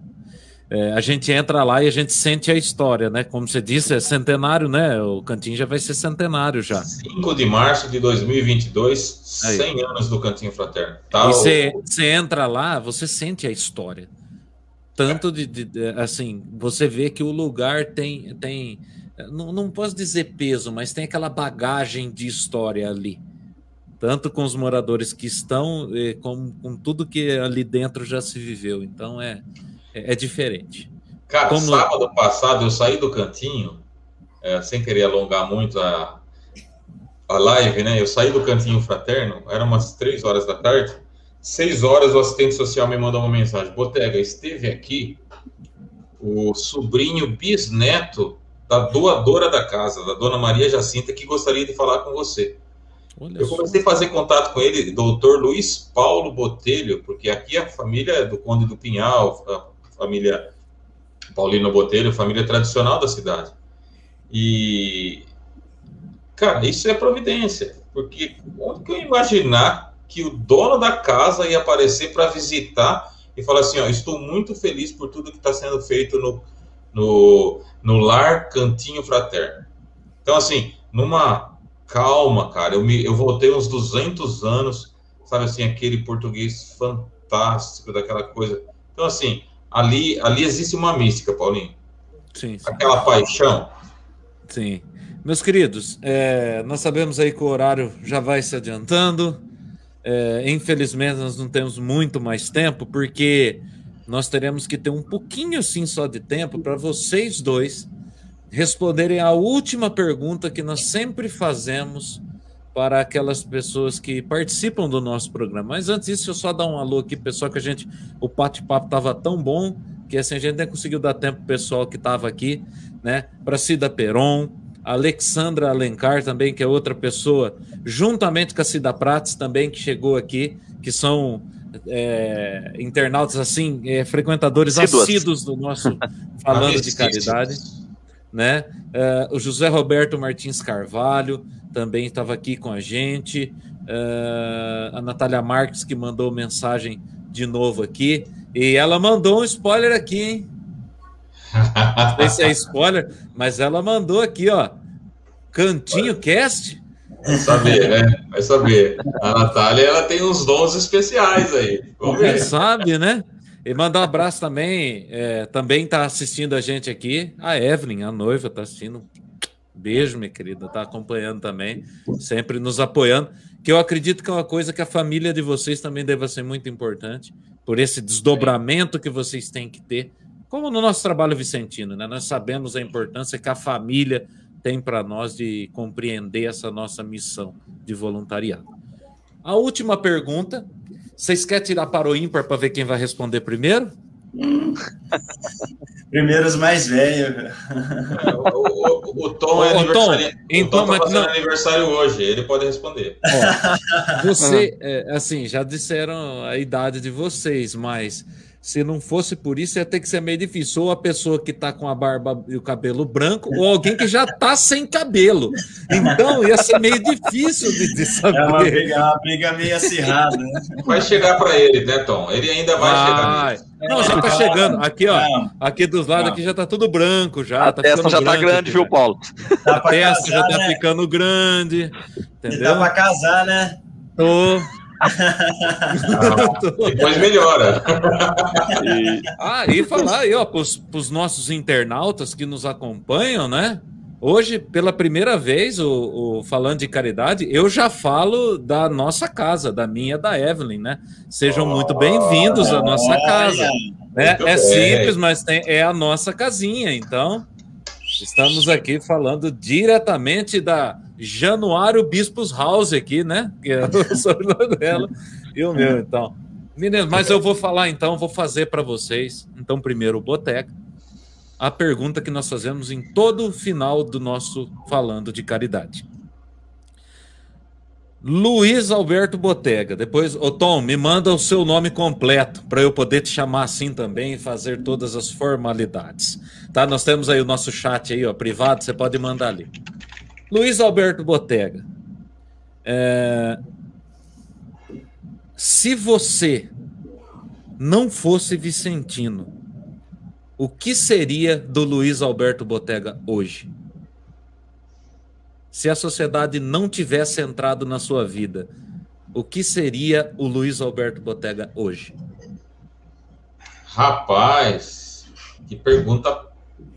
É, a gente entra lá e a gente sente a história, né? Como você disse, é centenário, né? O Cantinho já vai ser centenário já. 5 de março de 2022, Aí. 100 anos do Cantinho Fraterno. Tá e você o... entra lá, você sente a história. Tanto de, de, de, assim, você vê que o lugar tem, tem não, não posso dizer peso, mas tem aquela bagagem de história ali. Tanto com os moradores que estão, como com tudo que ali dentro já se viveu. Então é, é, é diferente. Cara, Como... sábado passado eu saí do cantinho, é, sem querer alongar muito a, a live, né? Eu saí do cantinho fraterno, era umas três horas da tarde. Seis horas o assistente social me mandou uma mensagem: Botega, esteve aqui o sobrinho bisneto da doadora da casa, da dona Maria Jacinta, que gostaria de falar com você. Olha eu comecei só. a fazer contato com ele, doutor Luiz Paulo Botelho, porque aqui a família é do Conde do Pinhal, família Paulino Botelho, família tradicional da cidade. E, cara, isso é providência, porque onde que eu imaginar que o dono da casa ia aparecer para visitar e falar assim, ó, estou muito feliz por tudo que está sendo feito no, no, no lar Cantinho Fraterno. Então, assim, numa calma, cara, eu, me, eu voltei uns 200 anos, sabe assim, aquele português fantástico, daquela coisa. Então, assim, ali, ali existe uma mística, Paulinho. Sim, sim. Aquela paixão. Sim. Meus queridos, é, nós sabemos aí que o horário já vai se adiantando. É, infelizmente, nós não temos muito mais tempo, porque nós teremos que ter um pouquinho assim só de tempo para vocês dois responderem a última pergunta que nós sempre fazemos para aquelas pessoas que participam do nosso programa. Mas antes disso, eu só dar um alô aqui, pessoal, que a gente, o bate-papo estava tão bom que assim, a gente nem conseguiu dar tempo pro pessoal que estava aqui, né? Para Cida Peron, Alexandra Alencar também, que é outra pessoa, juntamente com a Cida Prates também, que chegou aqui, que são é, internautas assim, é, frequentadores assíduos do nosso Falando de Caridade, né? É, o José Roberto Martins Carvalho, também estava aqui com a gente. Uh, a Natália Marques, que mandou mensagem de novo aqui. E ela mandou um spoiler aqui, hein? Não sei se é spoiler, mas ela mandou aqui, ó. Cantinho Cast. Vai saber, né? Vai saber. A Natália, ela tem uns dons especiais aí. Vamos ver. sabe, né? E mandar um abraço também. É, também está assistindo a gente aqui. A Evelyn, a noiva, está assistindo. Beijo, minha querida. Está acompanhando também. Sempre nos apoiando. Que eu acredito que é uma coisa que a família de vocês também deve ser muito importante. Por esse desdobramento que vocês têm que ter. Como no nosso trabalho vicentino, né? Nós sabemos a importância que a família tem para nós de compreender essa nossa missão de voluntariado. A última pergunta. Vocês querem tirar para o ímpar para ver quem vai responder primeiro? Primeiro os mais velhos. o, o, o, Tom é aniversário, Tom, então, o Tom tá fazendo aniversário hoje, ele pode responder. Ó, você, é, assim, já disseram a idade de vocês, mas se não fosse por isso, ia ter que ser meio difícil. Ou a pessoa que está com a barba e o cabelo branco, ou alguém que já está sem cabelo. Então ia ser meio difícil de, de saber. É uma briga, uma briga meio acirrada. Né? Vai chegar para ele, né, Tom? Ele ainda vai, vai. chegar. Não, já está chegando. Aqui, ó. Aqui dos lados aqui já está tudo branco. Já, a tá testa já está grande, viu, Paulo? a testa casar, já está né? ficando grande. Entendeu? Dá para casar, né? Tô. depois melhora. E, ah, e falar aí, ó, para os nossos internautas que nos acompanham, né? Hoje, pela primeira vez, o, o, falando de caridade, eu já falo da nossa casa, da minha, da Evelyn, né? Sejam oh, muito bem-vindos à nossa casa. É, é simples, mas tem, é a nossa casinha. Então, estamos aqui falando diretamente da Januário Bispos House aqui, né? Que é o sobrenome dela e o meu, então. Meninos, mas eu vou falar então, vou fazer para vocês. Então, primeiro, o Boteca. A pergunta que nós fazemos em todo o final do nosso Falando de Caridade. Luiz Alberto Botega. Depois, ô Tom, me manda o seu nome completo para eu poder te chamar assim também e fazer todas as formalidades. Tá? Nós temos aí o nosso chat aí, ó, privado, você pode mandar ali. Luiz Alberto Botega, é... se você não fosse Vicentino, o que seria do Luiz Alberto Botega hoje? Se a sociedade não tivesse entrado na sua vida, o que seria o Luiz Alberto Botega hoje? Rapaz, que pergunta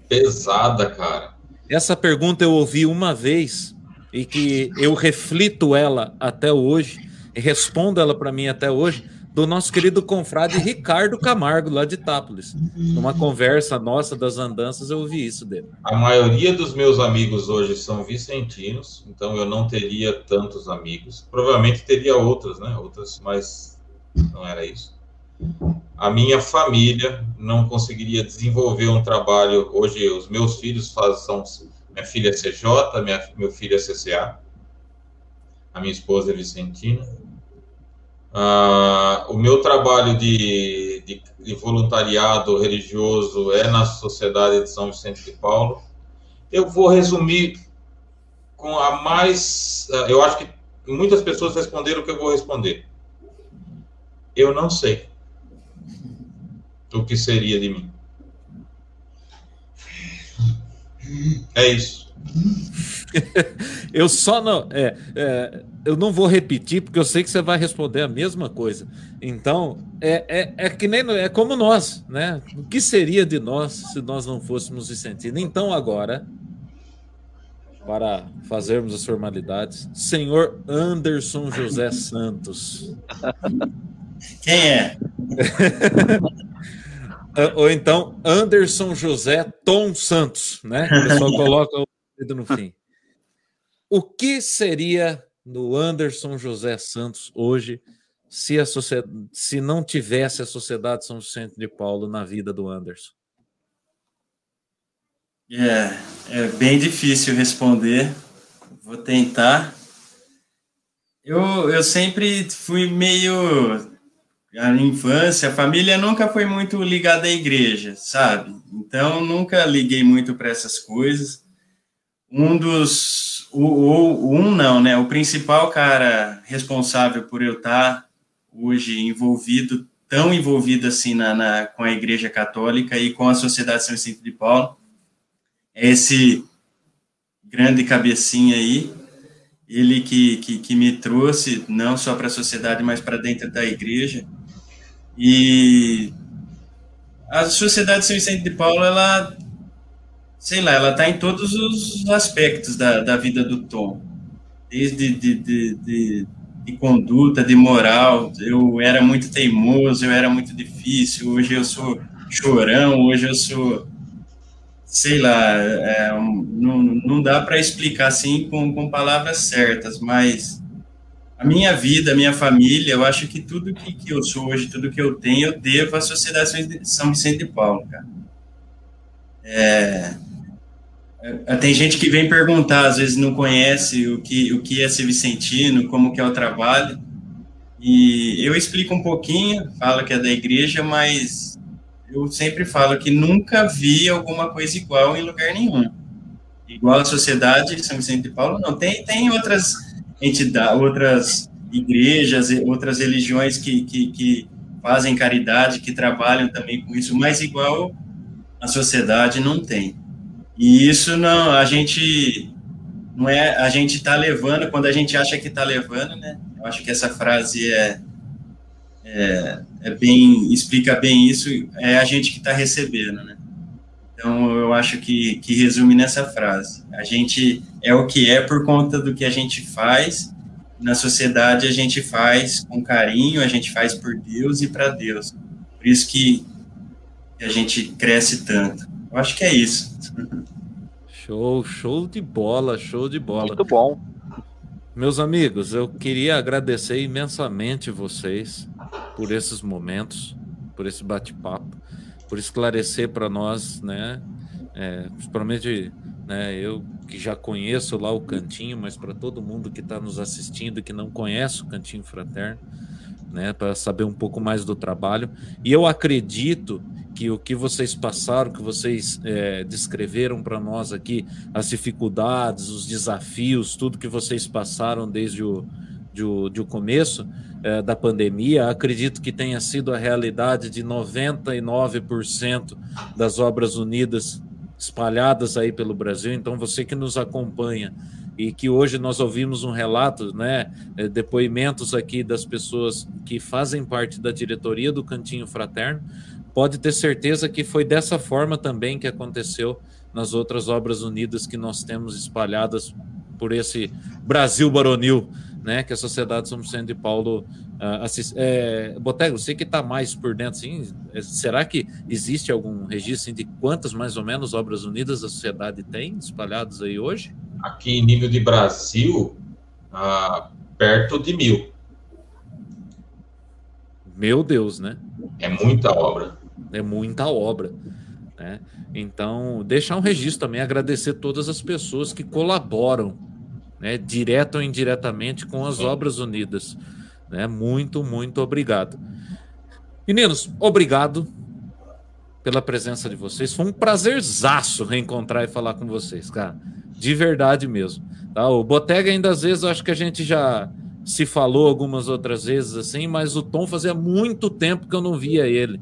pesada, cara. Essa pergunta eu ouvi uma vez e que eu reflito ela até hoje, e respondo ela para mim até hoje, do nosso querido confrade Ricardo Camargo, lá de Itápolis. Numa conversa nossa das andanças, eu ouvi isso dele. A maioria dos meus amigos hoje são vicentinos, então eu não teria tantos amigos. Provavelmente teria outros, né? Outras, mas não era isso a minha família não conseguiria desenvolver um trabalho. Hoje, os meus filhos fazem, são. Minha filha é CJ, minha, meu filho é CCA, a minha esposa é Vicentina. Ah, o meu trabalho de, de, de, voluntariado religioso é na Sociedade de São Vicente de Paulo. Eu vou resumir com a mais. Eu acho que muitas pessoas responderam o que eu vou responder. Eu não sei o que seria de mim. É isso. eu só não. É, é, eu não vou repetir, porque eu sei que você vai responder a mesma coisa. Então, é, é, é que nem. É como nós, né? O que seria de nós se nós não fôssemos Vicentino? Então, agora, para fazermos as formalidades, senhor Anderson José Santos. Quem é? Ou então Anderson José Tom Santos, né? O pessoal coloca o dedo no fim. O que seria do Anderson José Santos hoje se, a sociedade, se não tivesse a Sociedade São Vicente de Paulo na vida do Anderson? É, é bem difícil responder. Vou tentar. Eu, eu sempre fui meio a infância, a família nunca foi muito ligada à igreja, sabe? Então nunca liguei muito para essas coisas. Um dos, o, o, um não, né? O principal cara responsável por eu estar hoje envolvido tão envolvido assim na, na, com a Igreja Católica e com a Sociedade São Vicente de Paulo. É esse grande cabecinha aí, ele que, que, que me trouxe não só para a sociedade, mas para dentro da igreja. E a Sociedade São Vicente de Paulo, ela, sei lá, ela está em todos os aspectos da, da vida do Tom, desde de, de, de, de conduta, de moral. Eu era muito teimoso, eu era muito difícil. Hoje eu sou chorão, hoje eu sou, sei lá, é, não, não dá para explicar assim com, com palavras certas, mas a minha vida, a minha família, eu acho que tudo que, que eu sou hoje, tudo que eu tenho, eu devo à Sociedade São Vicente de Paulo, cara. É, é, tem gente que vem perguntar, às vezes não conhece o que, o que é ser vicentino, como que é o trabalho, e eu explico um pouquinho, falo que é da igreja, mas eu sempre falo que nunca vi alguma coisa igual em lugar nenhum. Igual a Sociedade São Vicente de Paulo, não. Tem, tem outras entidades, outras igrejas, outras religiões que, que, que fazem caridade, que trabalham também com isso, mas igual a sociedade não tem. E isso não, a gente não é, a gente está levando quando a gente acha que está levando, né? Eu acho que essa frase é, é, é bem explica bem isso. É a gente que está recebendo, né? Então eu acho que, que resume nessa frase. A gente é o que é por conta do que a gente faz. Na sociedade a gente faz com carinho, a gente faz por Deus e para Deus. Por isso que a gente cresce tanto. Eu acho que é isso. Show, show de bola, show de bola. Muito bom. Meus amigos, eu queria agradecer imensamente vocês por esses momentos, por esse bate-papo, por esclarecer para nós, né? É, principalmente né, eu que já conheço lá o Cantinho, mas para todo mundo que está nos assistindo que não conhece o Cantinho Fraterno, né, para saber um pouco mais do trabalho. E eu acredito que o que vocês passaram, que vocês é, descreveram para nós aqui, as dificuldades, os desafios, tudo que vocês passaram desde o, de o, de o começo é, da pandemia, acredito que tenha sido a realidade de 99% das obras unidas espalhadas aí pelo Brasil. Então, você que nos acompanha e que hoje nós ouvimos um relato, né, é, depoimentos aqui das pessoas que fazem parte da diretoria do Cantinho Fraterno, pode ter certeza que foi dessa forma também que aconteceu nas outras obras unidas que nós temos espalhadas por esse Brasil baronil, né, que a Sociedade São Vicente de Paulo uh, assiste. É, Botego, você que está mais por dentro, assim, será que existe algum registro assim, de quantas mais ou menos obras unidas a sociedade tem espalhadas aí hoje? Aqui em nível de Brasil, uh, perto de mil. Meu Deus, né? É muita obra é muita obra. Né? Então, deixar um registro também, agradecer todas as pessoas que colaboram, né, direto ou indiretamente, com as Obras Unidas. Né? Muito, muito obrigado. Meninos, obrigado pela presença de vocês. Foi um prazerzaço reencontrar e falar com vocês, cara. De verdade mesmo. Tá? O Botega ainda às vezes acho que a gente já se falou algumas outras vezes assim, mas o Tom fazia muito tempo que eu não via ele.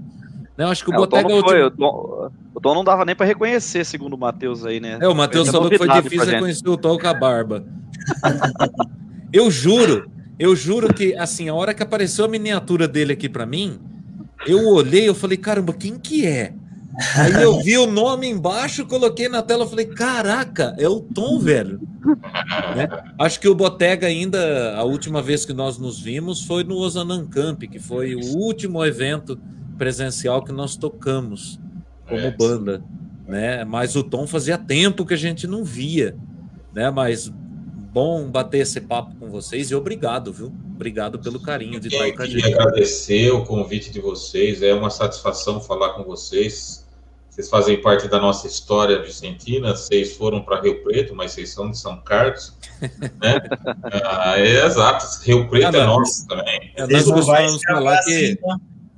Né? Eu acho que o é, Botega. O Tom, foi, o, Tom, o Tom não dava nem para reconhecer, segundo o Matheus aí, né? É, o Matheus falou que foi difícil reconhecer o Tom com a barba. eu juro, eu juro que, assim, a hora que apareceu a miniatura dele aqui para mim, eu olhei, eu falei, caramba, quem que é? Aí eu vi o nome embaixo, coloquei na tela, falei, caraca, é o Tom, velho. né? Acho que o Botega ainda, a última vez que nós nos vimos foi no Osanan Camp, que foi o último evento presencial que nós tocamos como banda, né? Mas o Tom fazia tempo que a gente não via, né? Mas bom bater esse papo com vocês e obrigado, viu? Obrigado pelo carinho de estar com a gente. agradecer o convite de vocês, é uma satisfação falar com vocês. Vocês fazem parte da nossa história vicentina, vocês foram para Rio Preto, mas vocês são de São Carlos, né? ah, é exato, Rio Preto ah, é nosso também. É, nós costumamos falar que?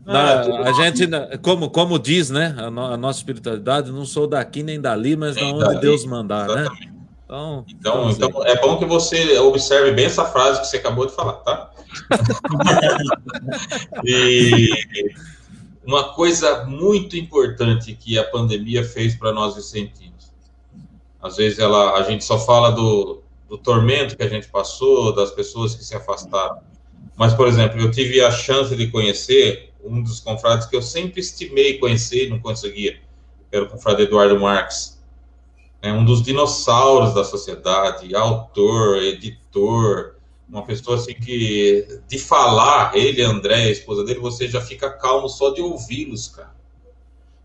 Na, ah, a gente, como, como diz, né, a, no, a, nossa espiritualidade, não sou daqui nem dali, mas nem da onde dali, Deus mandar, né? exatamente. né? Então, então, então é bom que você observe bem essa frase que você acabou de falar, tá? e uma coisa muito importante que a pandemia fez para nós vicentinos. Às vezes ela, a gente só fala do, do tormento que a gente passou, das pessoas que se afastaram. Mas, por exemplo, eu tive a chance de conhecer um dos confrades que eu sempre estimei conhecer e não conseguia, que era o confrade Eduardo Marques. É um dos dinossauros da sociedade, autor, editor, uma pessoa assim que, de falar, ele, André, a esposa dele, você já fica calmo só de ouvi-los, cara.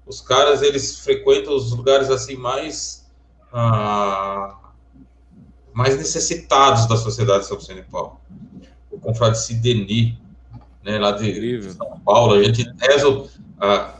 Os caras, eles frequentam os lugares assim mais. Ah, mais necessitados da sociedade de São Vicente Paulo. O confrade Sideni, né, lá de Incrível. São Paulo, a gente reza, ah,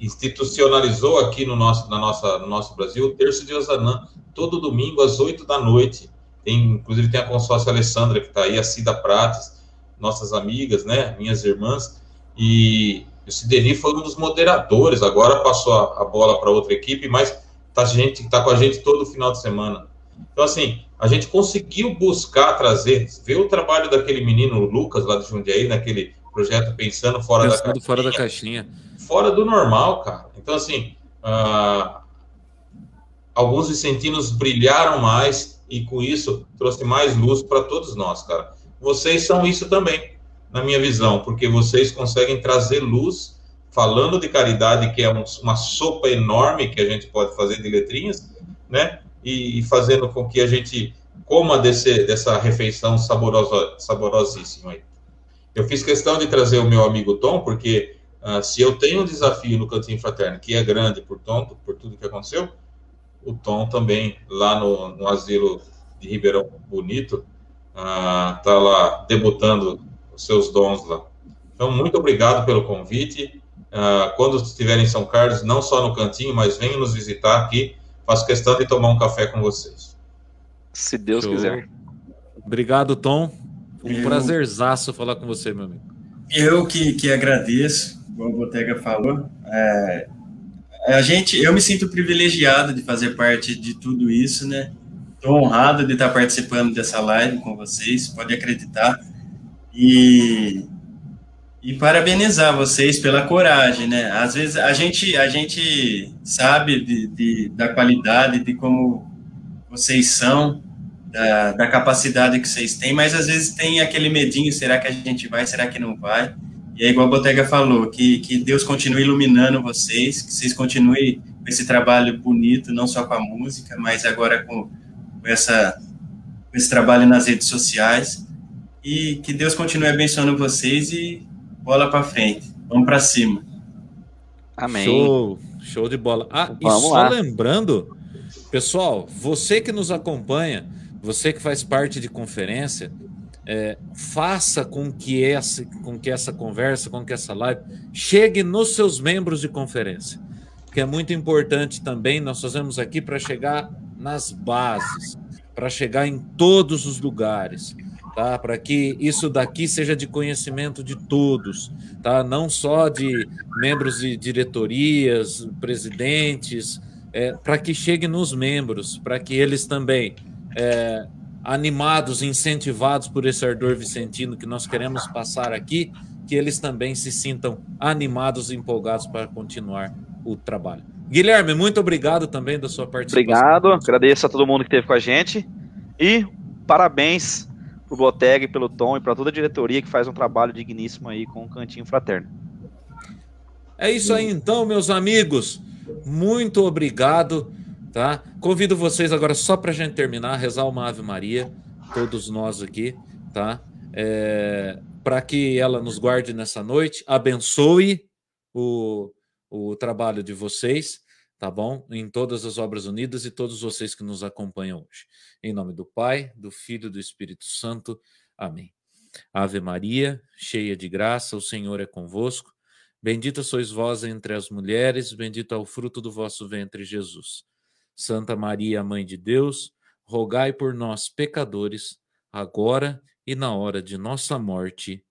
institucionalizou aqui no nosso, na nossa, no nosso Brasil o terço de Osanã, todo domingo às 8 da noite. Tem, inclusive tem a consórcia Alessandra que está aí, a Cida Prates, nossas amigas, né, minhas irmãs, e o Sideni foi um dos moderadores, agora passou a, a bola para outra equipe, mas tá gente tá com a gente todo final de semana. Então assim, a gente conseguiu buscar trazer, ver o trabalho daquele menino Lucas lá de Jundiaí, naquele projeto pensando fora pensando da caixinha. fora da caixinha. Fora do normal, cara. Então assim, uh, alguns vicentinos brilharam mais, e com isso trouxe mais luz para todos nós, cara. Vocês são isso também, na minha visão, porque vocês conseguem trazer luz falando de caridade, que é uma sopa enorme que a gente pode fazer de letrinhas, né? E, e fazendo com que a gente coma desse, dessa refeição saborosa, saborosíssima aí. Eu fiz questão de trazer o meu amigo Tom, porque uh, se eu tenho um desafio no Cantinho Fraterno, que é grande por, Tom, por tudo que aconteceu, o Tom também, lá no, no asilo de Ribeirão Bonito, está uh, lá debutando os seus dons lá. Então, muito obrigado pelo convite. Uh, quando estiver em São Carlos, não só no cantinho, mas venham nos visitar aqui. Faço questão de tomar um café com vocês. Se Deus Show. quiser. Obrigado, Tom. Um eu... prazerzaço falar com você, meu amigo. Eu que, que agradeço, o Botega falou. É, a gente, eu me sinto privilegiado de fazer parte de tudo isso, né? Estou honrado de estar participando dessa live com vocês, pode acreditar. E, e parabenizar vocês pela coragem, né? Às vezes a gente, a gente sabe de, de da qualidade, de como vocês são, da, da capacidade que vocês têm, mas às vezes tem aquele medinho, será que a gente vai, será que não vai? E é igual a Botega falou, que, que Deus continue iluminando vocês, que vocês continuem com esse trabalho bonito, não só com a música, mas agora com, com, essa, com esse trabalho nas redes sociais. E que Deus continue abençoando vocês e bola para frente. Vamos para cima. Amém. Show, show de bola. Ah, Vamos e só lá. lembrando, pessoal, você que nos acompanha, você que faz parte de conferência, é, faça com que, essa, com que essa conversa, com que essa live chegue nos seus membros de conferência, que é muito importante também. Nós fazemos aqui para chegar nas bases, para chegar em todos os lugares, tá? Para que isso daqui seja de conhecimento de todos, tá? Não só de membros de diretorias, presidentes, é, para que chegue nos membros, para que eles também é, animados, incentivados por esse ardor vicentino que nós queremos passar aqui, que eles também se sintam animados e empolgados para continuar o trabalho. Guilherme, muito obrigado também da sua participação. Obrigado, agradeço a todo mundo que esteve com a gente e parabéns para o Boteg, pelo Tom e para toda a diretoria que faz um trabalho digníssimo aí com o Cantinho Fraterno. É isso aí então, meus amigos. Muito obrigado tá? Convido vocês agora, só para a gente terminar, rezar uma Ave Maria, todos nós aqui, tá? É, para que ela nos guarde nessa noite, abençoe o, o trabalho de vocês, tá bom? Em todas as obras unidas e todos vocês que nos acompanham hoje. Em nome do Pai, do Filho e do Espírito Santo. Amém. Ave Maria, cheia de graça, o Senhor é convosco. Bendita sois vós entre as mulheres, bendito é o fruto do vosso ventre, Jesus. Santa Maria, Mãe de Deus, rogai por nós, pecadores, agora e na hora de nossa morte.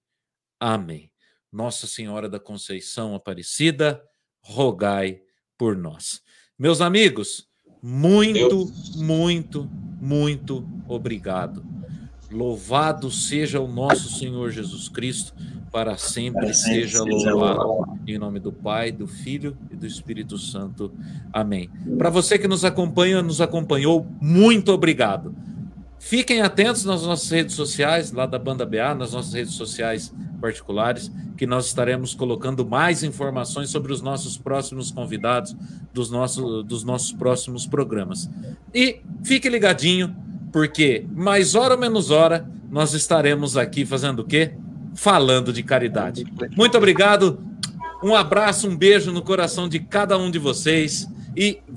Amém. Nossa Senhora da Conceição Aparecida, rogai por nós. Meus amigos, muito, muito muito obrigado. Louvado seja o nosso Senhor Jesus Cristo, para sempre, para sempre seja, seja louvado. louvado. Em nome do Pai, do Filho e do Espírito Santo. Amém. Para você que nos acompanha, nos acompanhou, muito obrigado. Fiquem atentos nas nossas redes sociais, lá da Banda BA, nas nossas redes sociais particulares, que nós estaremos colocando mais informações sobre os nossos próximos convidados dos, nossos dos nossos próximos programas. E fique ligadinho, porque mais hora ou menos hora nós estaremos aqui fazendo o quê? Falando de caridade. Muito obrigado, um abraço, um beijo no coração de cada um de vocês e